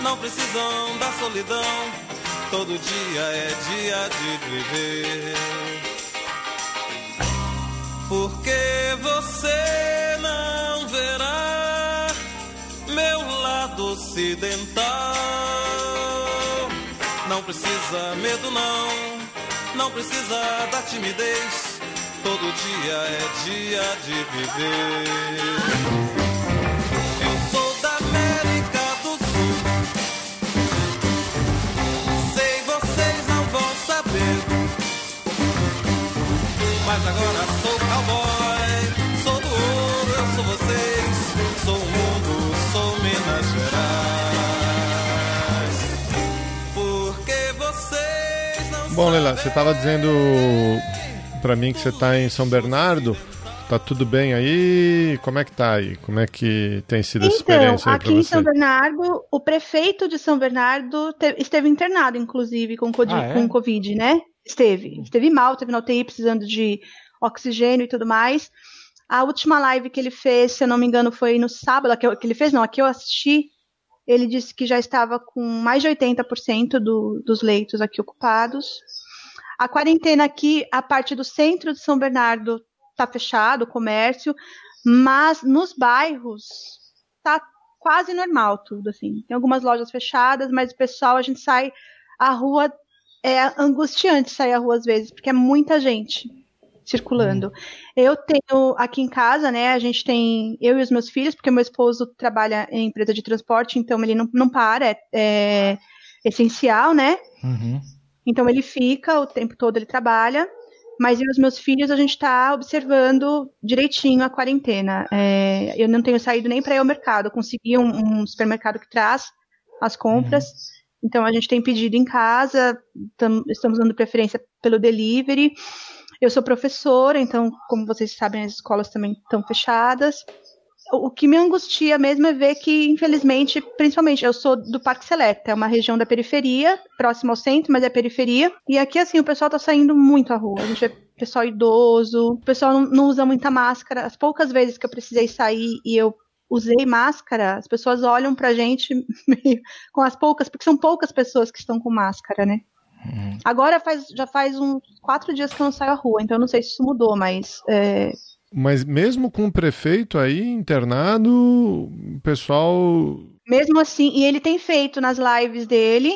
não precisam da solidão. Todo dia é dia de viver. Porque você não verá meu lado ocidental. Não precisa medo, não. Não precisa da timidez. Todo dia é dia de viver. Eu sou da América Mas agora sou cowboy. Sou do ouro, eu sou vocês. Sou o mundo, sou Minas Gerais. Porque vocês não Bom, Leila, você tava dizendo pra mim que você tá em São Bernardo. Tá tudo bem aí? Como é que tá aí? Como é que tem sido essa Então, experiência aí aqui em você? São Bernardo, o prefeito de São Bernardo te- esteve internado, inclusive, com, Ah, é? com Covid, né? Esteve. Esteve mal, esteve na UTI precisando de oxigênio e tudo mais. A última live que ele fez, se eu não me engano, foi no sábado, que, eu- que ele fez, não, a que eu assisti, ele disse que já estava com mais de 80% do, dos leitos aqui ocupados. A quarentena aqui, a parte do centro de São Bernardo está fechado, o comércio, mas nos bairros tá quase normal tudo, assim. Tem algumas lojas fechadas, mas o pessoal, a gente sai à rua, é angustiante sair à rua às vezes, porque é muita gente circulando. Eu tenho aqui em casa, né, a gente tem eu e os meus filhos, porque meu esposo trabalha em empresa de transporte, então ele não, não para, é, é essencial, né? Uhum. Então ele fica o tempo todo, ele trabalha, mas eu e os meus filhos a gente está observando direitinho a quarentena. É, eu não tenho saído nem para ir ao mercado, eu consegui um, um supermercado que traz as compras, então a gente tem pedido em casa, tam- estamos dando preferência pelo delivery. Eu sou professora, então, como vocês sabem, as escolas também estão fechadas. O que me angustia mesmo é ver que, infelizmente, principalmente, eu sou do Parque Seleta, é uma região da periferia, próxima ao centro, mas é periferia. E aqui, assim, o pessoal tá saindo muito à rua. A gente vê pessoal idoso, o pessoal não, não usa muita máscara. As poucas vezes que eu precisei sair e eu usei máscara, as pessoas olham pra gente meio com as poucas, porque são poucas pessoas que estão com máscara, né? Agora faz, já faz uns quatro dias que eu não saio à rua, então eu não sei se isso mudou, mas é, Mas mesmo com o prefeito aí internado, o pessoal. Mesmo assim, e ele tem feito nas lives dele,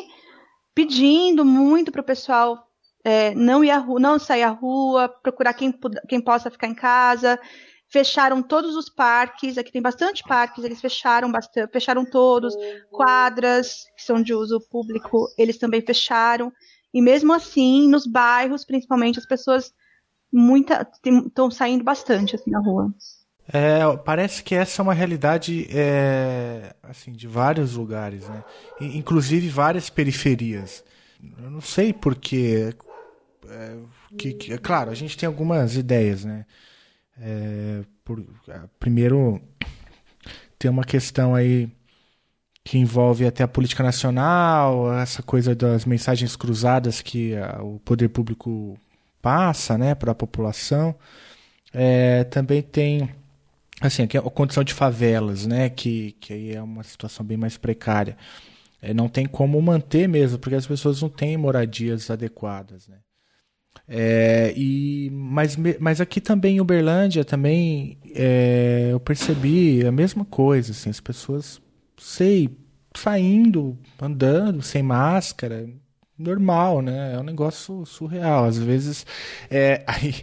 pedindo muito pro pessoal é, não ir à rua, não sair à rua, procurar quem, quem possa ficar em casa. Fecharam todos os parques, aqui tem bastante parques, eles fecharam bastante, fecharam todos, quadras que são de uso público, eles também fecharam. E mesmo assim, nos bairros, principalmente, as pessoas estão saindo bastante assim na rua. É, parece que essa é uma realidade é, assim de vários lugares, né? Inclusive várias periferias. Eu não sei porque, é, que, que- claro, a gente tem algumas ideias, né? É, por- é, primeiro tem uma questão aí que envolve até a política nacional, essa coisa das mensagens cruzadas que ah, o poder público passa, né, para a população. É, também tem assim, é a condição de favelas, né, que, que aí é uma situação bem mais precária. É, não tem como manter mesmo, porque as pessoas não têm moradias adequadas, né. É, e mas, mas aqui também em Uberlândia também é, eu percebi a mesma coisa, assim, as pessoas, sei, saindo, andando, sem máscara, normal, né? É um negócio surreal. Às vezes, é, aí,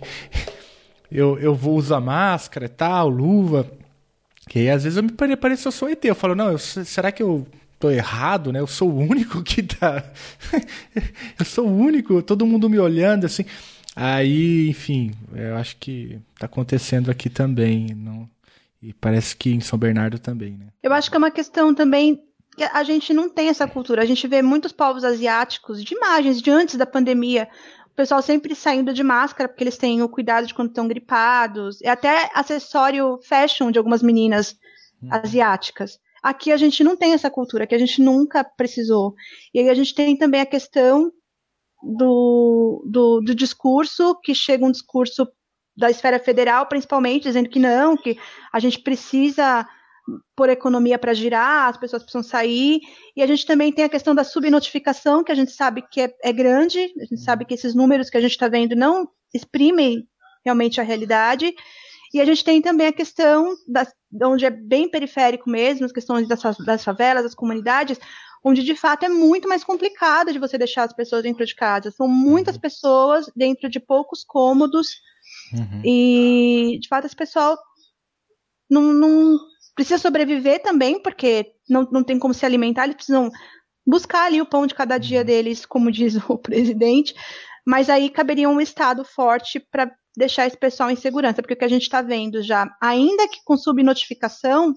eu, eu vou usar máscara e tal, luva, que aí, às vezes eu me pareço eu sou ET. Eu falo, não, eu, será que eu tô errado, né? Eu sou o único que tá. eu sou o único, todo mundo me olhando assim. Aí, enfim, eu acho que tá acontecendo aqui também. Não... E parece que em São Bernardo também, né? Eu acho que é uma questão também a gente não tem essa cultura. A gente vê muitos povos asiáticos de imagens de antes da pandemia. O pessoal sempre saindo de máscara porque eles têm o cuidado de quando estão gripados. É até acessório fashion de algumas meninas hum. asiáticas. Aqui a gente não tem essa cultura, que a gente nunca precisou. E aí a gente tem também a questão do, do, do discurso, que chega um discurso da esfera federal, principalmente, dizendo que não, que a gente precisa por economia para girar, as pessoas precisam sair. E a gente também tem a questão da subnotificação, que a gente sabe que é, é grande, a gente sabe que esses números que a gente está vendo não exprimem realmente a realidade. E a gente tem também a questão das, onde é bem periférico mesmo, as questões das, das favelas, das comunidades, onde de fato é muito mais complicado de você deixar as pessoas dentro de casa. São muitas uhum. pessoas dentro de poucos cômodos. Uhum. E de fato esse pessoal não, não, precisa sobreviver também, porque não, não tem como se alimentar, eles precisam buscar ali o pão de cada dia uhum. deles, como diz o presidente. Mas aí caberia um Estado forte para deixar esse pessoal em segurança, porque o que a gente está vendo já, ainda que com subnotificação,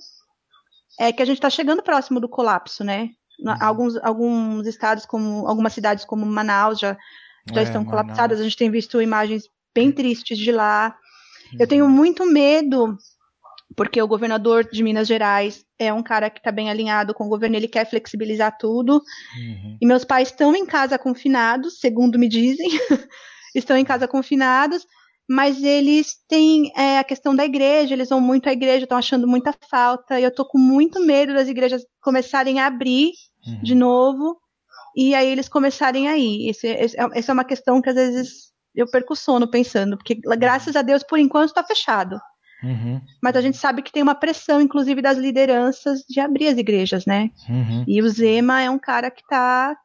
é que a gente está chegando próximo do colapso, né? Uhum. Alguns, alguns estados, como algumas cidades como Manaus já, já é, estão Manaus. colapsadas, a gente tem visto imagens bem tristes de lá. Uhum. Eu tenho muito medo, porque o governador de Minas Gerais é um cara que está bem alinhado com o governo, ele quer flexibilizar tudo. Uhum. E meus pais estão em casa confinados, segundo me dizem, estão em casa confinados mas eles têm é, a questão da igreja, eles vão muito à igreja, estão achando muita falta, e eu tô com muito medo das igrejas começarem a abrir uhum. de novo, e aí eles começarem a ir. Esse, esse, é, essa é uma questão que às vezes eu perco sono pensando, porque graças a Deus, por enquanto, está fechado. Uhum. Mas a gente sabe que tem uma pressão, inclusive, das lideranças de abrir as igrejas, né? Uhum. E o Zema é um cara que está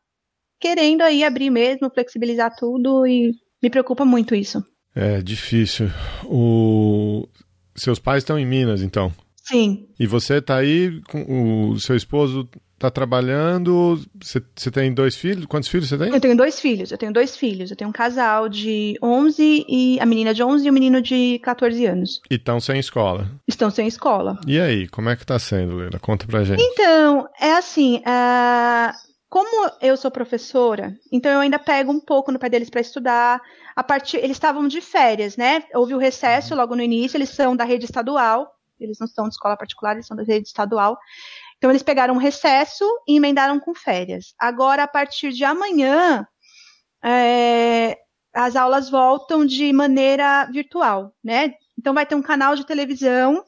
querendo aí abrir mesmo, flexibilizar tudo, e me preocupa muito isso. É difícil. O... Seus pais estão em Minas, então? Sim. E você está aí, com o seu esposo está trabalhando, você, tem dois filhos? Quantos filhos você tem? Eu tenho dois filhos, eu tenho dois filhos. Eu tenho um casal de 11 e a menina de 11 e o menino de 14 anos. E estão sem escola? Estão sem escola. E aí, como é que está sendo, Leila? Conta pra gente. Então, é assim, uh, como eu sou professora, então eu ainda pego um pouco no pé deles para estudar. A partir, eles estavam de férias, né? Houve o recesso logo no início. Eles são da rede estadual. Eles não são de escola particular, eles são da rede estadual. Então eles pegaram um recesso e emendaram com férias. Agora, a partir de amanhã, é, as aulas voltam de maneira virtual, né? Então vai ter um canal de televisão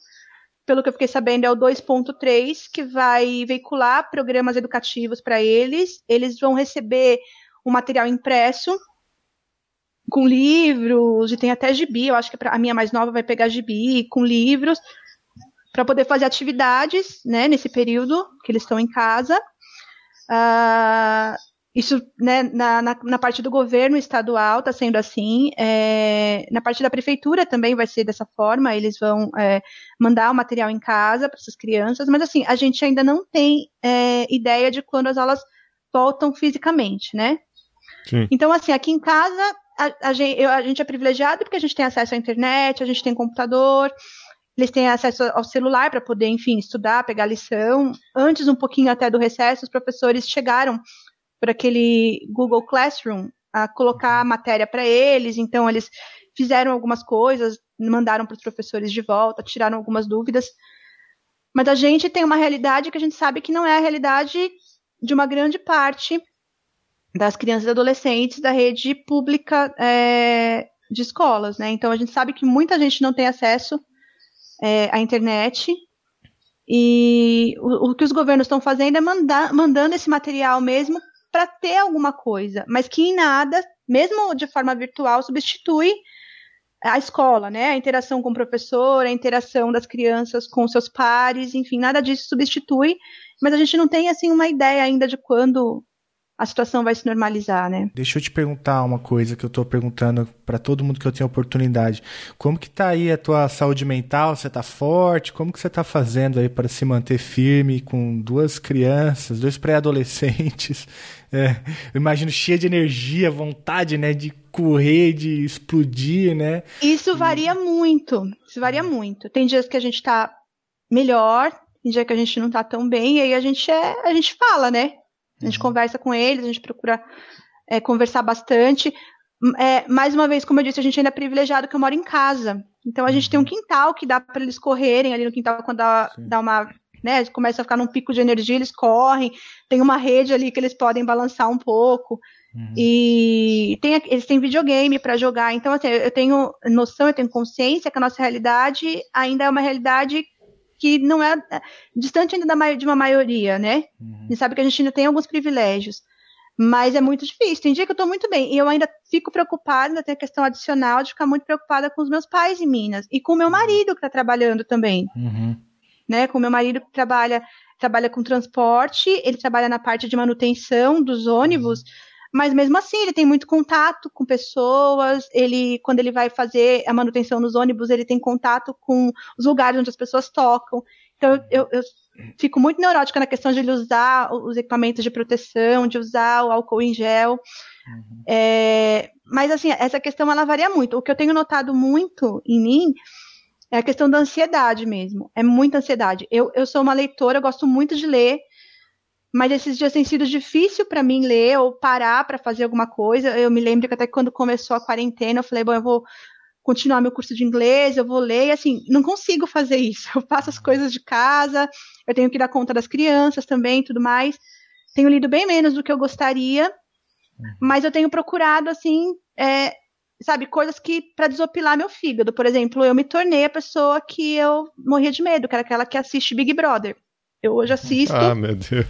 pelo que eu fiquei sabendo, é o 2.3, que vai veicular programas educativos para eles. Eles vão receber o material impresso, com livros, e tem até gibi, eu acho que a minha mais nova vai pegar gibi, com livros, para poder fazer atividades, né, nesse período que eles estão em casa. Uh, isso, né, na, na, na, parte do governo estadual está sendo assim, é, na parte da prefeitura também vai ser dessa forma, eles vão é, mandar o material em casa para essas crianças, mas assim, a gente ainda não tem é, ideia de quando as aulas voltam fisicamente, né? Sim. Então, assim, aqui em casa, a, a, gente, a gente é privilegiado porque a gente tem acesso à internet, a gente tem computador, eles têm acesso ao celular para poder, enfim, estudar, pegar lição. Antes, um pouquinho até do recesso, os professores chegaram por aquele Google Classroom a colocar a matéria para eles, então eles fizeram algumas coisas, mandaram para os professores de volta, tiraram algumas dúvidas. Mas a gente tem uma realidade que a gente sabe que não é a realidade de uma grande parte das crianças e adolescentes da rede pública é, de escolas, né? Então a gente sabe que muita gente não tem acesso é, à internet e o, o que os governos estão fazendo é mandar, mandando esse material mesmo para ter alguma coisa, mas que em nada, mesmo de forma virtual, substitui a escola, né? A interação com o professor, a interação das crianças com seus pares, enfim, nada disso substitui, mas a gente não tem assim uma ideia ainda de quando a situação vai se normalizar, né? Deixa eu te perguntar uma coisa que eu tô perguntando para todo mundo que eu tenho oportunidade. Como que tá aí a tua saúde mental? Você tá forte? Como que você tá fazendo aí para se manter firme com duas crianças, dois pré-adolescentes? É, eu imagino cheia de energia, vontade, né, de correr, de explodir, né? Isso varia muito. Isso varia muito. Tem dias que a gente tá melhor, tem dia que a gente não tá tão bem, e aí a gente é, a gente fala, né? A gente conversa com eles, a gente procura é, conversar bastante. É, mais uma vez, como eu disse, a gente ainda é privilegiado que eu moro em casa. Então a gente tem um uhum. quintal que dá para eles correrem ali no quintal quando dá, dá uma. Né, começa a ficar num pico de energia, eles correm. Tem uma rede ali que eles podem balançar um pouco. Uhum. E tem, eles têm videogame para jogar. Então, assim, eu tenho noção, eu tenho consciência que a nossa realidade ainda é uma realidade que não é, é distante ainda da, de uma maioria, né? Uhum. A gente sabe que a gente ainda tem alguns privilégios. Mas é muito difícil. Tem dia que eu estou muito bem. E eu ainda fico preocupada, ainda tem a questão adicional de ficar muito preocupada com os meus pais em Minas. E com o meu uhum. marido que está trabalhando também. Uhum. Né? Com o meu marido que trabalha, trabalha com transporte, ele trabalha na parte de manutenção dos ônibus. Uhum mas mesmo assim ele tem muito contato com pessoas, ele quando ele vai fazer a manutenção nos ônibus, ele tem contato com os lugares onde as pessoas tocam. Então eu, eu fico muito neurótica na questão de ele usar os equipamentos de proteção, de usar o álcool em gel. Uhum. É, mas assim, essa questão ela varia muito. O que eu tenho notado muito em mim é a questão da ansiedade mesmo. É muita ansiedade. Eu, eu sou uma leitora, eu gosto muito de ler, mas esses dias tem sido difícil para mim ler ou parar para fazer alguma coisa. Eu me lembro que até quando começou a quarentena, eu falei, bom, eu vou continuar meu curso de inglês, eu vou ler, e assim, não consigo fazer isso. Eu faço as coisas de casa, eu tenho que dar conta das crianças também, tudo mais. Tenho lido bem menos do que eu gostaria, mas eu tenho procurado assim, é, sabe, coisas que para desopilar meu fígado. Por exemplo, eu me tornei a pessoa que eu morria de medo, que era aquela que assiste Big Brother. Eu hoje assisto. Ah, meu Deus.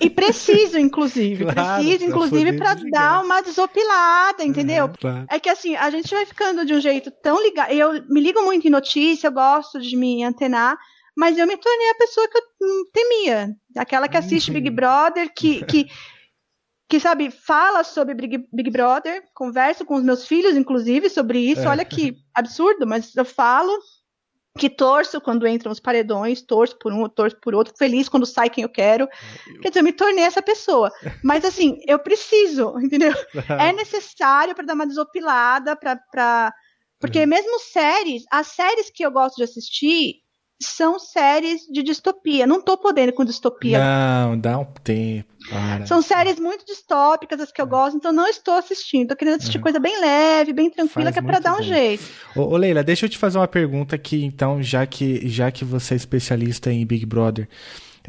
E preciso, inclusive. Claro, preciso, inclusive, para dar uma desopilada, entendeu? É, claro. é que assim, a gente vai ficando de um jeito tão ligado. Eu me ligo muito em notícia, eu gosto de me antenar, mas eu me tornei a pessoa que eu temia. Aquela que assiste Big Brother, que, que, que sabe, fala sobre Big, Big Brother, converso com os meus filhos, inclusive, sobre isso. É. Olha que absurdo, mas eu falo que torço quando entram os paredões, torço por um, torço por outro, feliz quando sai quem eu quero. Quer dizer, eu me tornei essa pessoa. Mas assim, eu preciso, entendeu? é necessário para dar uma desopilada, para porque uhum. mesmo séries, as séries que eu gosto de assistir, são séries de distopia. Não tô podendo com distopia. Não, dá um tempo. Para. São séries muito distópicas, as que eu é. gosto, então não estou assistindo. Tô querendo assistir uhum. coisa bem leve, bem tranquila, Faz que é pra dar um bem. jeito. Ô, ô, Leila, deixa eu te fazer uma pergunta aqui, então, já que, já que você é especialista em Big Brother.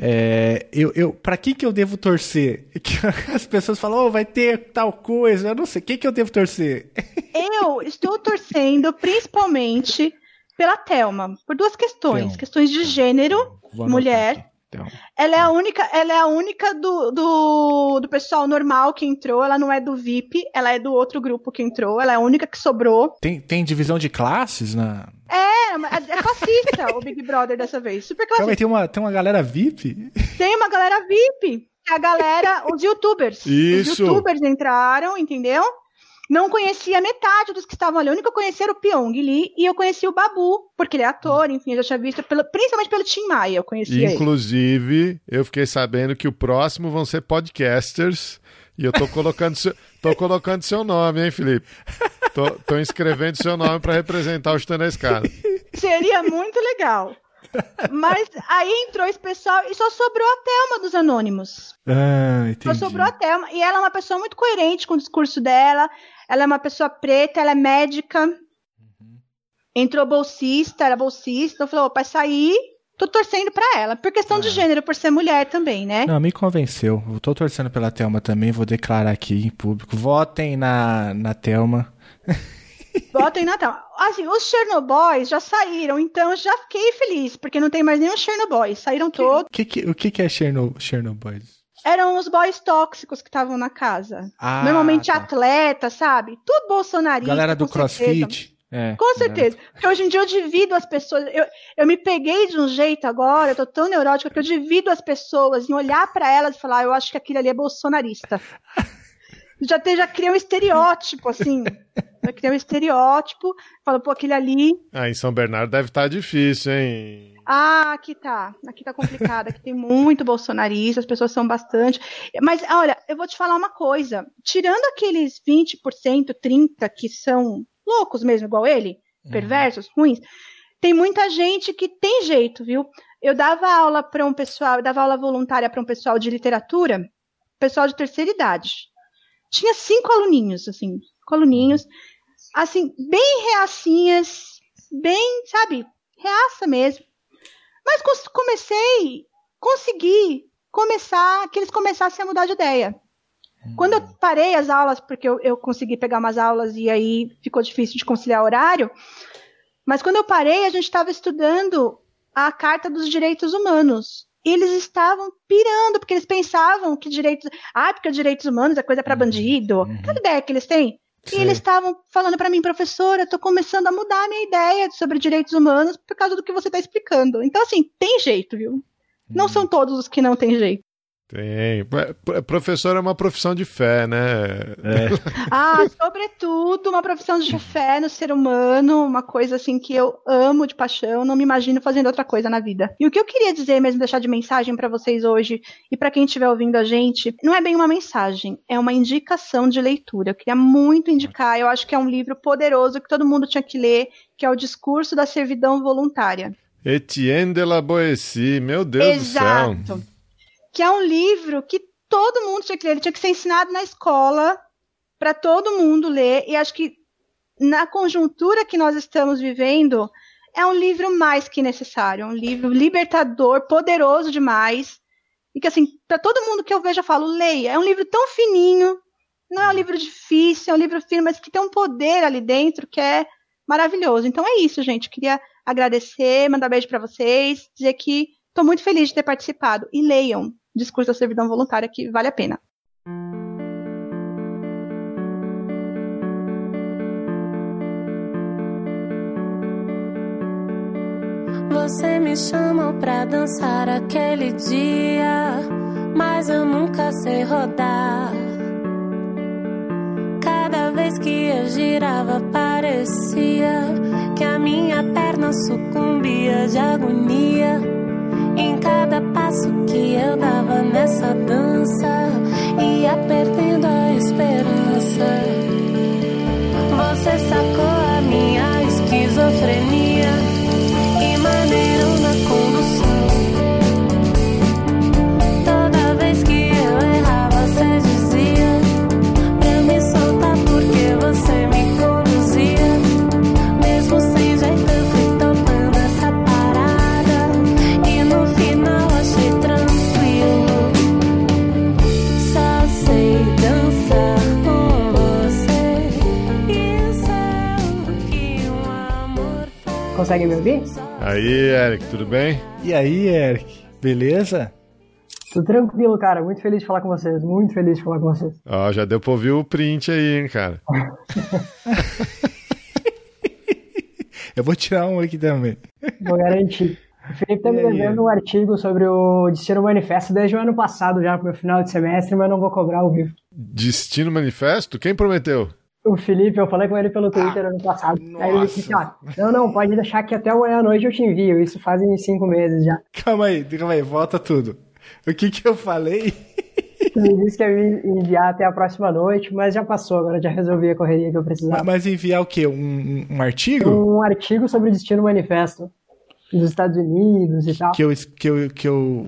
É, eu, eu, para quem que eu devo torcer? As pessoas falam, oh, vai ter tal coisa, eu não sei. Quem que eu devo torcer? Eu estou torcendo principalmente pela Thelma, por duas questões. Thelma. Questões de gênero, mulher. Ela é a única, ela é a única do, do, do, pessoal normal que entrou, ela não é do VIP, ela é do outro grupo que entrou, ela é a única que sobrou. Tem, tem divisão de classes na. É, é classista o Big Brother dessa vez. Super classista. tem uma, tem uma galera VIP? Tem uma galera VIP. A galera, os youtubers. Isso. Os youtubers entraram, entendeu? Não conhecia metade dos que estavam ali. O único que eu conhecia era o Pyong Lee e eu conheci o Babu, porque ele é ator, enfim, eu já tinha visto, pelo, principalmente pelo Tim Maia, eu conhecia Inclusive, ele. eu fiquei sabendo que o próximo vão ser podcasters e eu tô colocando, seu, tô colocando seu nome, hein, Felipe? Tô, tô inscrevendo seu nome para representar o Chutando a Escada. Seria muito legal. Mas aí entrou esse pessoal e só sobrou a Thelma dos Anônimos. Ah, entendi. Só sobrou a Thelma. E ela é uma pessoa muito coerente com o discurso dela. Ela é uma pessoa preta, ela é médica. Uhum. Entrou bolsista, era bolsista. Então falou, vai sair, tô torcendo para ela. Por questão é. de gênero, por ser mulher também, né? Não, me convenceu. Eu tô torcendo pela Thelma também, vou declarar aqui em público. Votem na, na Thelma. Votem na Thelma. Assim, os Chernobyls já saíram, então já fiquei feliz, porque não tem mais nenhum Chernobyl. Saíram que, todos. Que, que, o que, que é Chernobyl? Eram os boys tóxicos que estavam na casa. Ah, Normalmente tá. atleta, sabe? Tudo bolsonarista. Galera do crossfit. É, Com galera- certeza. Porque hoje em dia eu divido as pessoas. Eu, eu me peguei de um jeito agora, eu tô tão neurótica que eu divido as pessoas em olhar pra elas e falar, "Ah, eu acho que aquilo ali é bolsonarista. já, te, já cria um estereótipo, assim. Já cria um estereótipo, falo, pô, aquele ali. Ah, em São Bernardo deve estar difícil, hein? Ah, aqui tá. Aqui tá complicado. Aqui tem muito bolsonarista, as pessoas são bastante. Mas, olha, eu vou te falar uma coisa. Tirando aqueles 20%, 30% que são loucos mesmo, igual ele, perversos, ruins, tem muita gente que tem jeito, viu? Eu dava aula para um pessoal, eu dava aula voluntária para um pessoal de literatura, pessoal de terceira idade. Tinha cinco aluninhos, assim, cinco aluninhos, assim, bem reacinhas, bem, sabe, reaça mesmo. Mas comecei, consegui começar, que eles começassem a mudar de ideia. Quando eu parei as aulas, porque eu, eu consegui pegar umas aulas e aí ficou difícil de conciliar horário, mas quando eu parei, a gente estava estudando a Carta dos Direitos Humanos. E eles estavam pirando, porque eles pensavam que direitos. Ah, porque direitos humanos é coisa para bandido. Aquela ideia que eles têm. E eles estavam falando para mim, professora, tô começando a mudar a minha ideia sobre direitos humanos por causa do que você está explicando. Então, assim, tem jeito, viu? Não são todos os que não tem jeito. Tem. Professor é uma profissão de fé, né? Ah, sobretudo uma profissão de fé no ser humano, uma coisa assim que eu amo de paixão, não me imagino fazendo outra coisa na vida. E o que eu queria dizer mesmo, deixar de mensagem para vocês hoje e para quem estiver ouvindo a gente, não é bem uma mensagem, é uma indicação de leitura. Eu queria muito indicar, eu acho que é um livro poderoso que todo mundo tinha que ler, que é o Discurso da Servidão Voluntária. Etienne de la Boétie, meu Deus do céu. Exato. Que é um livro que todo mundo tinha que ler, ele tinha que ser ensinado na escola para todo mundo ler. E acho que na conjuntura que nós estamos vivendo, é um livro mais que necessário, um livro libertador, poderoso demais. E que assim, para todo mundo que eu vejo, eu falo, leia. É um livro tão fininho, não é um livro difícil, é um livro fino, mas que tem um poder ali dentro que é maravilhoso. Então é isso, gente. Queria agradecer, mandar beijo para vocês, dizer que estou muito feliz de ter participado. E leiam Discurso da Servidão Voluntária, que vale a pena. Você me chamou pra dançar aquele dia, mas eu nunca sei rodar. Cada vez que eu girava, parecia que a minha perna sucumbia de agonia. Em cada passo que eu dava nessa dança, ia perdendo a esperança. Você sacou a minha esquizofrenia Consegue me ouvir? Aí, Eric, tudo bem? E aí, Eric? Beleza? Tudo tranquilo, cara. Muito feliz de falar com vocês. Muito feliz de falar com vocês. Ó, já deu pra ouvir o print aí, hein, cara. Eu vou tirar um aqui também. Vou garantir. O Felipe tá me devendo um artigo sobre o Destino Manifesto desde o ano passado, já pro meu final de semestre, mas não vou cobrar ao vivo. Destino Manifesto? Quem prometeu? O Felipe, eu falei com ele pelo Twitter ano passado. Aí ele disse, ó, não, não, pode deixar que até amanhã à noite eu te envio. Isso fazem cinco meses já. Calma aí, calma aí, volta tudo. O que que eu falei? Ele disse que ia me enviar até a próxima noite, mas já passou, agora já resolvi a correria que eu precisava. Mas enviar o quê? Um, um- artigo? Um artigo sobre o Destino Manifesto dos Estados Unidos e tal. Que eu, que eu, que eu,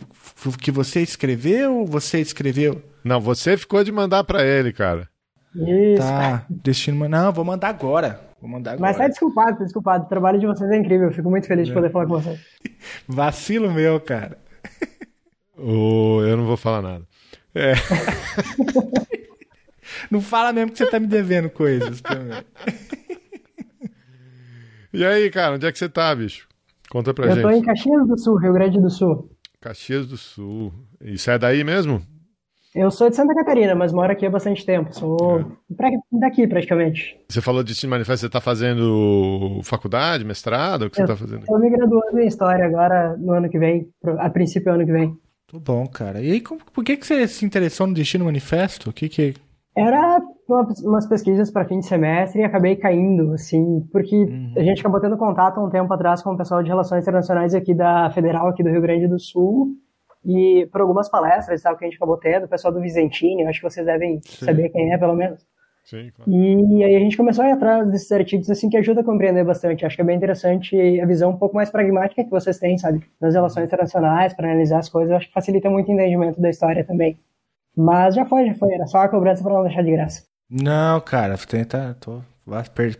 que você escreveu? Você escreveu? Não, você ficou de mandar pra ele, cara. Isso. Tá, destino. Não, vou mandar agora. Vou mandar agora. Mas tá desculpado, tá desculpado. O trabalho de vocês é incrível. Eu fico muito feliz de É. poder falar com vocês. Vacilo meu, cara. Ô, eu não vou falar nada. É. Não fala mesmo que você tá me devendo coisas também. E aí, cara, onde é que você tá, bicho? Conta pra eu gente. tô em Caxias do Sul, Rio Grande do Sul. Caxias do Sul. Isso é daí mesmo? Eu sou de Santa Catarina, mas moro aqui há bastante tempo. Sou pra- daqui, praticamente. Você falou de Cine Manifesto, você tá fazendo faculdade, mestrado? O que você Eu- tá fazendo? Estou me graduando em História agora, no ano que vem, a princípio ano que vem. Muito bom, cara. E aí, como- por que, que você se interessou no Destino Manifesto? O que que... Era uma- umas pesquisas para fim de semestre e acabei caindo, assim, porque a gente acabou tendo contato há um tempo atrás com o pessoal de Relações Internacionais aqui da Federal, aqui do Rio Grande do Sul, e por algumas palestras e tal que a gente acabou tendo, o pessoal do Vicentini, eu acho que vocês devem saber quem é, pelo menos. Sim, claro. E aí a gente começou a ir atrás desses artigos, assim, que ajuda a compreender bastante. Acho que é bem interessante a visão um pouco mais pragmática que vocês têm, sabe? Nas relações internacionais, para analisar as coisas, eu acho que facilita muito o entendimento da história também. Mas já foi, já foi. Era só a cobrança para não deixar de graça. Não, cara, tenta. Tô, va- per-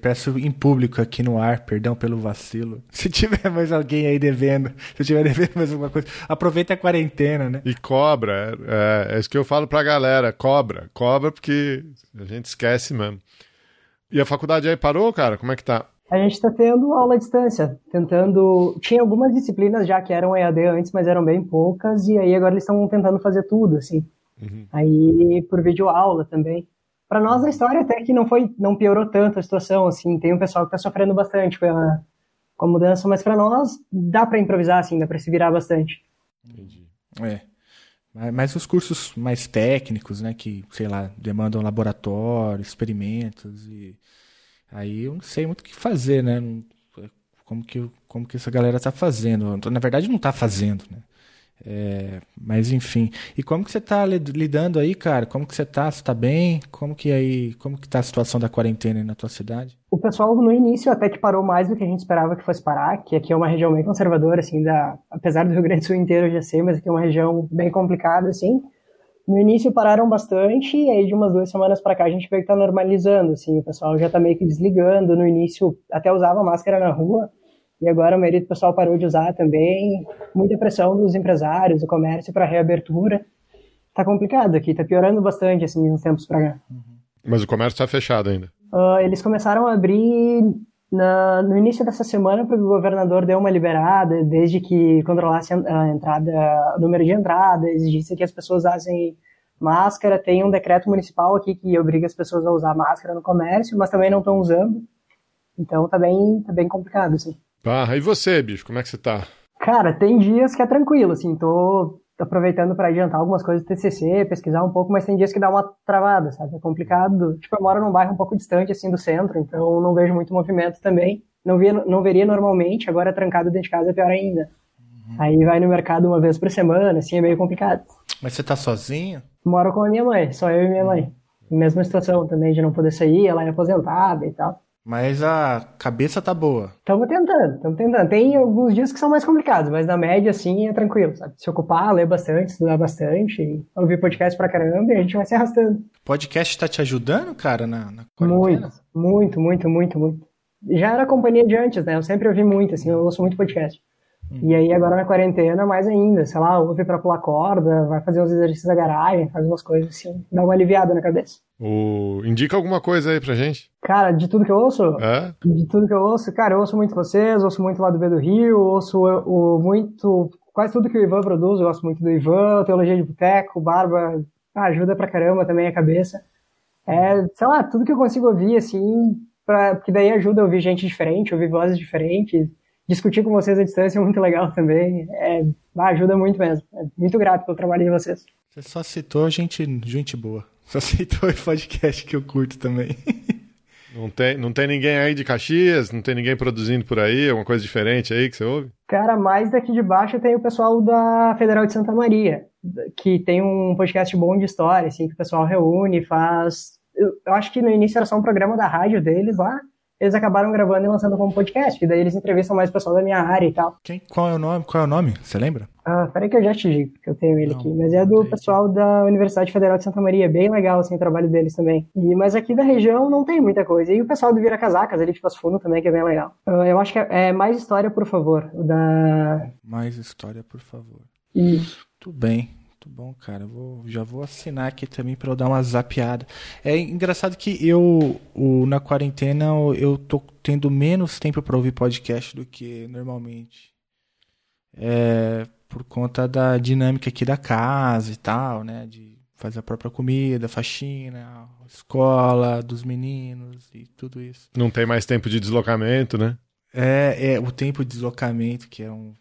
peço em público aqui no ar, perdão pelo vacilo. Se tiver mais alguém aí devendo, se tiver devendo mais alguma coisa, aproveita a quarentena, né? E cobra, é, é isso que eu falo pra galera, cobra, cobra porque a gente esquece mesmo. E a faculdade aí parou, cara? Como é que tá? A gente está tendo aula à distância, tentando. Tinha algumas disciplinas já que eram EAD antes, mas eram bem poucas, e aí agora eles estão tentando fazer tudo, assim. Aí por vídeo aula também. Para nós a história até que não foi, não piorou tanto a situação, assim. Tem um pessoal que está sofrendo bastante com a, com a mudança, mas para nós dá para improvisar, assim, dá para se virar bastante. É. Mas- os cursos mais técnicos, né, que, sei lá, demandam laboratório, experimentos e aí eu não sei muito o que fazer, né? Não- Como que, como que essa galera tá fazendo? Na verdade não tá fazendo, né? É, mas enfim. E como que você tá lid- lidando aí, cara? Como que você tá? Você tá bem? Como que aí, como que tá a situação da quarentena aí na tua cidade? O pessoal no início até que parou mais do que a gente esperava que fosse parar, que aqui é uma região bem conservadora, assim, da, apesar do Rio Grande do Sul inteiro já ser, mas aqui é uma região bem complicada, assim. No início pararam bastante, e aí de umas duas semanas pra cá a gente vê que tá normalizando, assim, o pessoal já tá meio que desligando. No início até usava máscara na rua, e agora a maioria do pessoal parou de usar também. Muita pressão dos empresários, do comércio para reabertura. Tá complicado aqui, tá piorando bastante, assim, uns tempos pra cá. Mas o comércio tá fechado ainda. Ah, eles começaram a abrir na- no início dessa semana porque o governador deu uma liberada, desde que controlasse a, a entrada, o número de entrada, exigisse que as pessoas usassem máscara. Tem um decreto municipal aqui que obriga as pessoas a usar máscara no comércio, mas também não estão usando. Então tá bem, tá bem complicado, assim. Ah, e você, bicho, como é que você tá? Cara, tem dias que é tranquilo, assim, tô aproveitando para adiantar algumas coisas do TCC, pesquisar um pouco, mas tem dias que dá uma travada, sabe? É complicado. Tipo, eu moro num bairro um pouco distante, assim, do centro, então não vejo muito movimento também. Não, via, não veria normalmente, agora trancado dentro de casa é pior ainda. Aí vai no mercado uma vez por semana, assim, é meio complicado. Mas você tá sozinho? Moro com a minha mãe, só eu e minha mãe. Mesma situação também de não poder sair, ela é aposentada e tal. Mas a cabeça tá boa. Estamos tentando, estamos tentando. Tem alguns dias que são mais complicados, mas na média, assim, é tranquilo, sabe? Se ocupar, ler bastante, estudar bastante, ouvir podcast pra caramba e a gente vai se arrastando. Podcast tá te ajudando, cara, na, na quarentena? Muito, muito, muito, muito, muito. Já era companhia de antes, né? Eu sempre ouvi muito, assim, eu ouço muito podcast. E aí agora na quarentena, mais ainda, sei lá, ouve pra pular corda, vai fazer uns exercícios da garagem, faz umas coisas assim, dá uma aliviada na cabeça. O... Indica alguma coisa aí pra gente. Cara, de tudo que eu ouço, É? de tudo que eu ouço, cara, eu ouço muito vocês, ouço muito lá do B do Rio, ouço o, o muito, quase tudo que o Ivan produz, eu gosto muito do Ivan, Teologia de Boteco, Barba, ah, ajuda pra caramba também a cabeça. É, sei lá, tudo que eu consigo ouvir, assim, pra, porque daí ajuda a ouvir gente diferente, ouvir vozes diferentes, discutir com vocês à distância é muito legal também, é, ajuda muito mesmo, é muito grato pelo trabalho de vocês. Você só citou gente, gente boa. Só citou o podcast que eu curto também. Não tem, não tem ninguém aí de Caxias? Não tem ninguém produzindo por aí? Alguma coisa diferente aí que você ouve? Cara, mais daqui de baixo tem o pessoal da Federal de Santa Maria, que tem um podcast bom de história, assim, que o pessoal reúne, faz. Eu, eu acho que no início era só um programa da rádio deles lá. Eles acabaram gravando e lançando como podcast, e daí eles entrevistam mais o pessoal da minha área e tal. Quem, qual é o nome? Qual é o nome? Você lembra? Ah, peraí que eu já te digo, que eu tenho ele aqui. Mas é do pessoal da Universidade Federal de Santa Maria. Bem legal, assim, o trabalho deles também. E, mas aqui da região não tem muita coisa. E o pessoal do Vira Casacas, ali de Passo Fundo também, que é bem legal. Ah, eu acho que é, é mais história, por favor. Da... Mais história, por favor. Isso. Tudo bem. Muito bom, cara. Vou, já vou assinar aqui também pra eu dar uma zapeada. É engraçado que eu, o, na quarentena, eu- tô tendo menos tempo pra ouvir podcast do que normalmente. É, por conta da dinâmica aqui da casa e tal, né? De faz a própria comida, faxina, escola dos meninos e tudo isso. Não tem mais tempo de deslocamento, né? É, é o tempo de deslocamento, que é um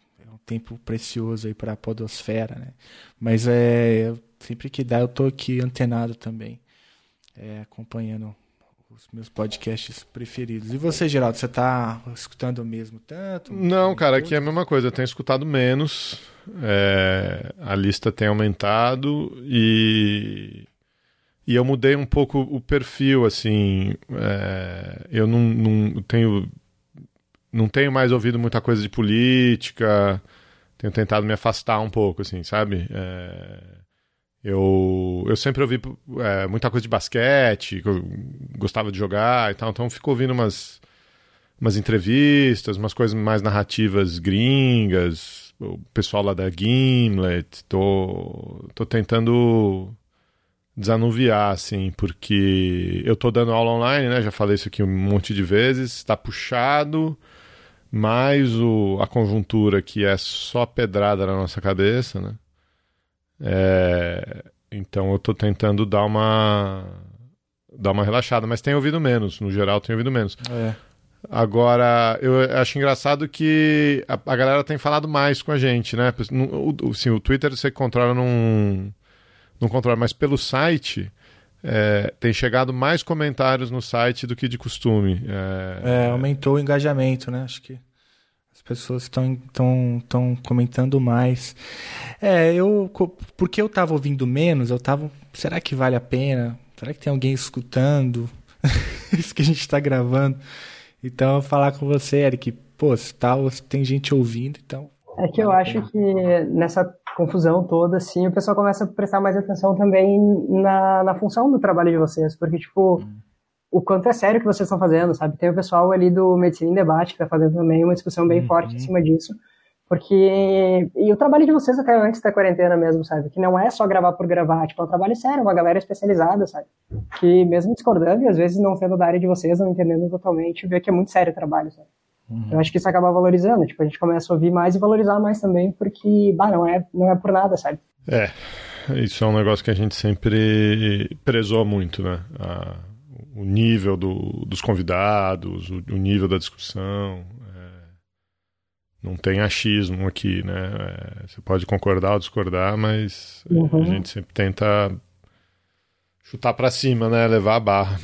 tempo precioso aí para a podosfera, né? Mas é, sempre que dá, eu tô aqui antenado também, é, acompanhando os meus podcasts preferidos. E você, Geraldo, você tá escutando mesmo tanto? Não, cara, aqui é a mesma coisa. Eu tenho escutado menos. é, a lista tem aumentado e. E eu mudei um pouco o perfil, assim. é, eu não, não tenho. Não tenho mais ouvido muita coisa de política. Tenho tentado me afastar um pouco, assim, sabe? É, eu, eu sempre ouvi é, muita coisa de basquete, que eu gostava de jogar e tal, então fico ouvindo umas, umas entrevistas, umas coisas mais narrativas gringas, o pessoal lá da Gimlet, tô, tô tentando desanuviar, assim, porque eu tô dando aula online, né, já falei isso aqui um monte de vezes, está puxado, mais o, a conjuntura que é só pedrada na nossa cabeça, né, é, então eu tô tentando dar uma dar uma relaxada, mas tenho ouvido menos, no geral tenho ouvido menos. É. Agora, eu acho engraçado que a, a galera tem falado mais com a gente, né? O, o- sim, o Twitter você controla num, não controla, mas pelo site é, tem chegado mais comentários no site do que de costume. É, É, aumentou o engajamento, né? Acho que as pessoas estão tão, tão comentando mais. É, eu. Porque eu tava ouvindo menos, eu tava. Será que vale a pena? Será que tem alguém escutando isso que a gente tá gravando? Então, eu falar com você, Eric. Pô, se tal, se tem gente ouvindo, então. É que eu acho que nessa confusão toda, assim, o pessoal começa a prestar mais atenção também na, na função do trabalho de vocês, porque, tipo, o quanto é sério que vocês estão fazendo, sabe? Tem o pessoal ali do Medicina em Debate que tá fazendo também uma discussão bem forte em cima disso, porque... E o trabalho de vocês até antes da quarentena mesmo, sabe? Que não é só gravar por gravar, tipo, é um trabalho sério, uma galera especializada, sabe? Que mesmo discordando e às vezes não sendo da área de vocês, não entendendo totalmente, vê que é muito sério o trabalho, sabe? Eu acho que isso acaba valorizando, tipo, a gente começa a ouvir mais e valorizar mais também, porque, bah, não é, não é por nada, sabe? É, isso é um negócio que a gente sempre prezou muito, né? A- o nível do- dos convidados, o, o nível da discussão. é, não tem achismo aqui, né? É, você pode concordar ou discordar, mas é, Uhum. a gente sempre tenta chutar pra cima, né? Levar a barra.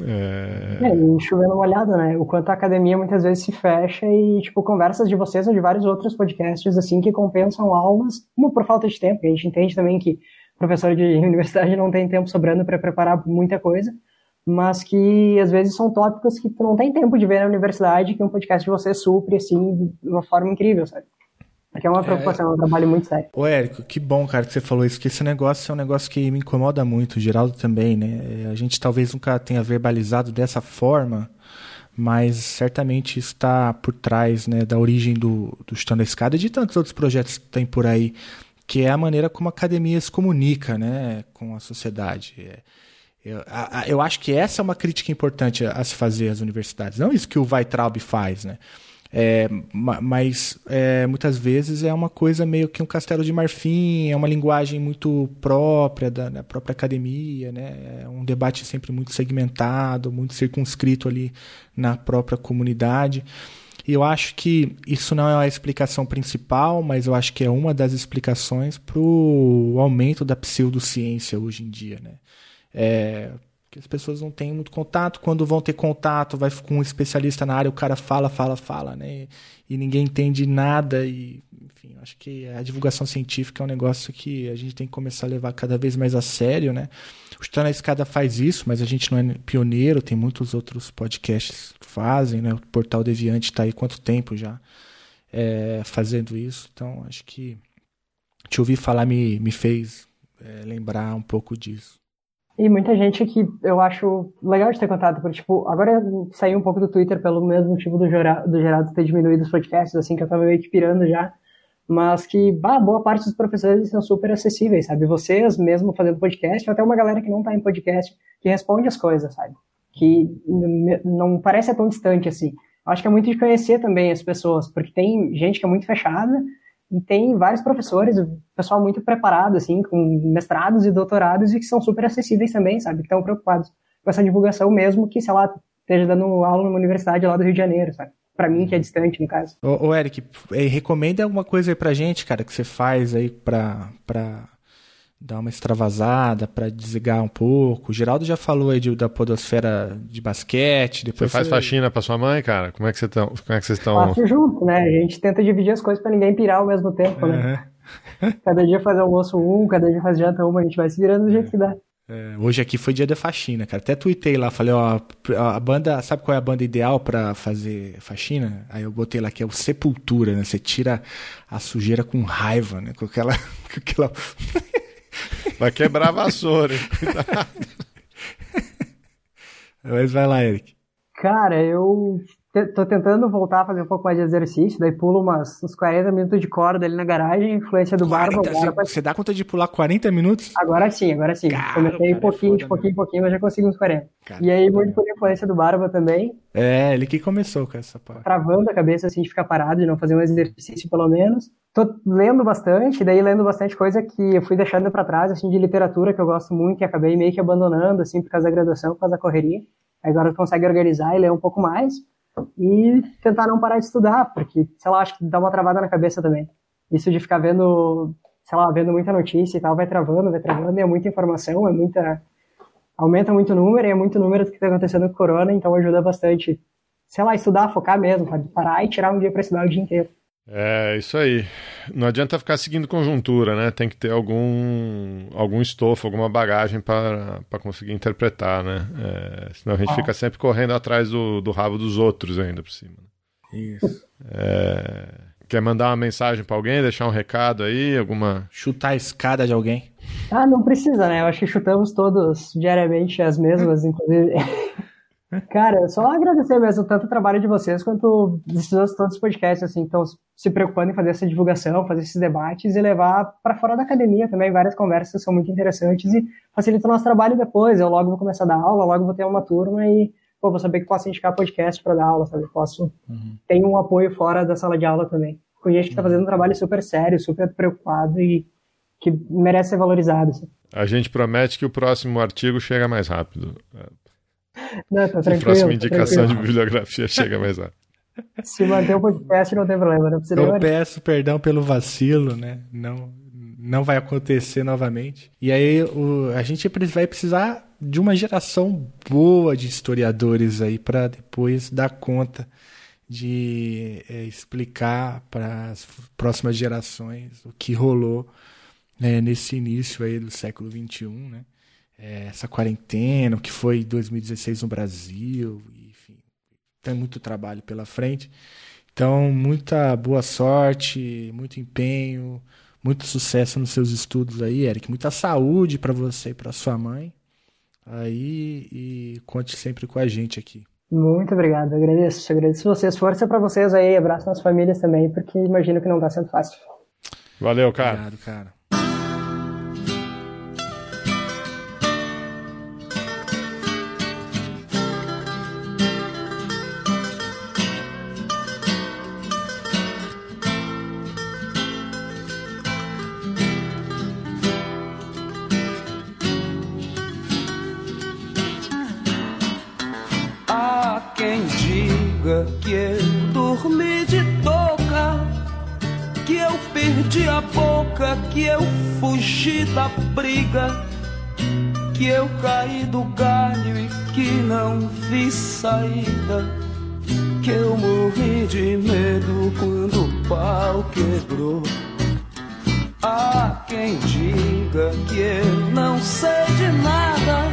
É, É, e chovendo molhado, né? O quanto a academia muitas vezes se fecha e, tipo, conversas de vocês ou de vários outros podcasts, assim, que compensam aulas, uma por falta de tempo, a gente entende também que professor de universidade não tem tempo sobrando para preparar muita coisa, mas que às vezes são tópicos que tu não tem tempo de ver na universidade, que um podcast de vocês supre, assim, de uma forma incrível, sabe? Porque é uma preocupação, é um trabalho muito sério. Ô, Érico, que bom, cara, que você falou isso, que esse negócio é um negócio que me incomoda muito, o Geraldo também, né? É, A gente talvez nunca tenha verbalizado dessa forma, mas certamente está por trás né, da origem do, do Chutando a Escada e de tantos outros projetos que tem por aí, que é a maneira como a academia se comunica né, com a sociedade. É, eu, a- eu acho que essa é uma crítica importante a, a se fazer às universidades. Não isso que o Weitraub faz, né? É, ma- mas é, muitas vezes é uma coisa meio que um castelo de marfim, é uma linguagem muito própria da, da própria academia, né? É um debate sempre muito segmentado, muito circunscrito ali na própria comunidade. E eu acho que isso não é a explicação principal, mas eu acho que é uma das explicações para o aumento da pseudociência hoje em dia, né? É, que as pessoas não têm muito contato. Quando vão ter contato, vai com um especialista na área, o cara fala, fala, fala, né? E ninguém entende nada. E, enfim, acho que a divulgação científica é um negócio que a gente tem que começar a levar cada vez mais a sério, né? O Chutando a Escada faz isso, mas a gente não é pioneiro, tem muitos outros podcasts que fazem, né? O Portal Deviante está aí quanto tempo já é, fazendo isso. Então, acho que te ouvir falar me, me fez é, lembrar um pouco disso. E muita gente que eu acho legal de ter contato, porque, tipo, agora saí um pouco do Twitter pelo mesmo motivo do, Gera- do Geraldo ter diminuído os podcasts, assim, que eu tava meio que pirando já, mas que, bah, boa parte dos professores são super acessíveis, sabe? Vocês mesmo fazendo podcast, ou até uma galera que não tá em podcast, que responde as coisas, sabe? Que não parece tão distante assim. Acho que é muito de conhecer também as pessoas, porque tem gente que é muito fechada, E tem vários professores, pessoal muito preparado, assim, com mestrados e doutorados e que são super acessíveis também, sabe? Que estão preocupados com essa divulgação mesmo que, sei lá, esteja dando aula numa universidade lá do Rio de Janeiro, sabe? Pra mim, que é distante, no caso. Ô, ô Eric, eh, recomenda alguma coisa aí pra gente, cara, que você faz aí pra, pra dar uma extravasada, pra desligar um pouco. O Geraldo já falou aí de- da podosfera de basquete. Você Depois faz faxina pra sua mãe, cara? Como é que, você tão, como é que vocês estão? Faço junto, né? A gente tenta dividir as coisas pra ninguém pirar ao mesmo tempo, né? Cada dia faz almoço um, cada dia faz janta uma, a gente vai se virando do jeito que dá. É, hoje aqui foi dia da faxina, cara. Até tuitei lá, falei, ó, a banda, sabe qual é a banda ideal pra fazer faxina? Aí eu botei lá que é o Sepultura, né? Você tira a sujeira com raiva, né? Com aquela. Com aquela... Vai quebrar a vassoura, hein? Cuidado. Mas vai lá, Eric. Cara, eu tô tentando voltar a fazer um pouco mais de exercício, daí pulo umas, uns 40 minutos de corda ali na garagem, influência do Barba. 40, Agora, você, dá conta de pular 40 minutos? agora sim, agora sim. Comecei cara, pouquinho, é de pouquinho em pouquinho, mas já consigo uns 40. Cara, e aí, muito por influência do Barba também, É, ele que começou com essa parte. travando a cabeça assim de ficar parado, de não fazer um exercício pelo menos. Tô lendo bastante, daí lendo bastante coisa que eu fui deixando pra trás, assim, de literatura que eu gosto muito e acabei meio que abandonando, assim, por causa da graduação, por causa da correria. Agora consigo organizar e ler um pouco mais e tentar não parar de estudar, porque, sei lá, acho que dá uma travada na cabeça também. Isso de ficar vendo, sei lá, vendo muita notícia e tal, vai travando, vai travando, e é muita informação, é muita... Aumenta muito o número, e é muito número do que tá acontecendo com o corona, então ajuda bastante, sei lá, estudar, focar mesmo, sabe? Parar e tirar um dia pra estudar o dia inteiro. É, isso aí. Não adianta ficar seguindo conjuntura, né? Tem que ter algum, algum estofo, alguma bagagem para para conseguir interpretar, né? É, senão a gente Ah. fica sempre correndo atrás do, do rabo dos outros ainda por cima. Isso. É, quer mandar uma mensagem para alguém, deixar um recado aí, alguma... Chutar a escada de alguém. Ah, não precisa, né? Eu acho que chutamos todos diariamente as mesmas, inclusive. Cara, só agradecer mesmo tanto o trabalho de vocês quanto todos os podcasts, assim, estão se preocupando em fazer essa divulgação, fazer esses debates e levar para fora da academia também. Várias conversas são muito interessantes e facilitam o nosso trabalho depois. Eu logo vou começar a dar aula, logo vou ter uma turma e pô, vou saber que posso indicar podcast para dar aula, sabe? Posso. Tem um apoio fora da sala de aula também. Gente que está fazendo um trabalho super sério, super preocupado e que merece ser valorizado. assim. A gente promete que o próximo artigo chega mais rápido. Não, tá a tranquilo. próxima tá indicação de bibliografia chega mais rápido. Se manter o podcast não tem problema, não precisa Eu nem peço perdão pelo vacilo, né? Não, não vai acontecer novamente. E aí o, a gente vai precisar de uma geração boa de historiadores aí para depois dar conta de é, explicar para as próximas gerações o que rolou né, nesse início aí do século XXI, né? É, essa quarentena, o que foi 2016 no Brasil, enfim, tem muito trabalho pela frente. Então, muita boa sorte, muito empenho, muito sucesso nos seus estudos aí, Eric. Muita saúde para você e para sua mãe. Aí e conte sempre com a gente aqui. Muito obrigado, agradeço, agradeço vocês. Força pra vocês aí, abraço nas famílias também, porque imagino que não tá sendo fácil. Valeu, cara. Obrigado, cara. Da briga, que eu caí do galho e que não vi saída, que eu morri de medo quando o pau quebrou. Há quem diga que eu não sei de nada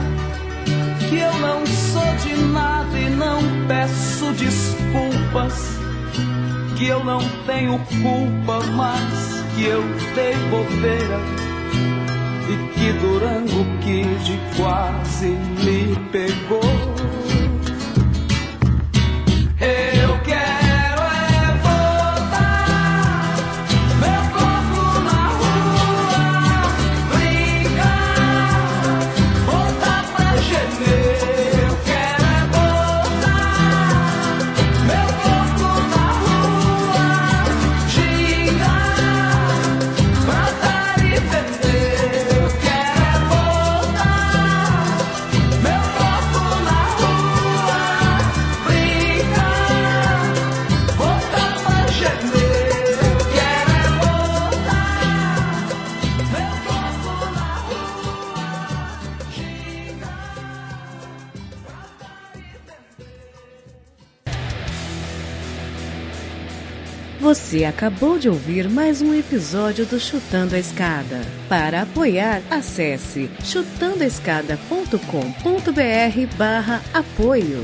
que eu não sou de nada e não peço desculpas, que eu não tenho culpa, mas que eu dei bobeira e que Durango Kid quase me pegou. Eu Você acabou de ouvir mais um episódio do Chutando a Escada. Para apoiar, acesse chutandoaescada.com.br barra apoio.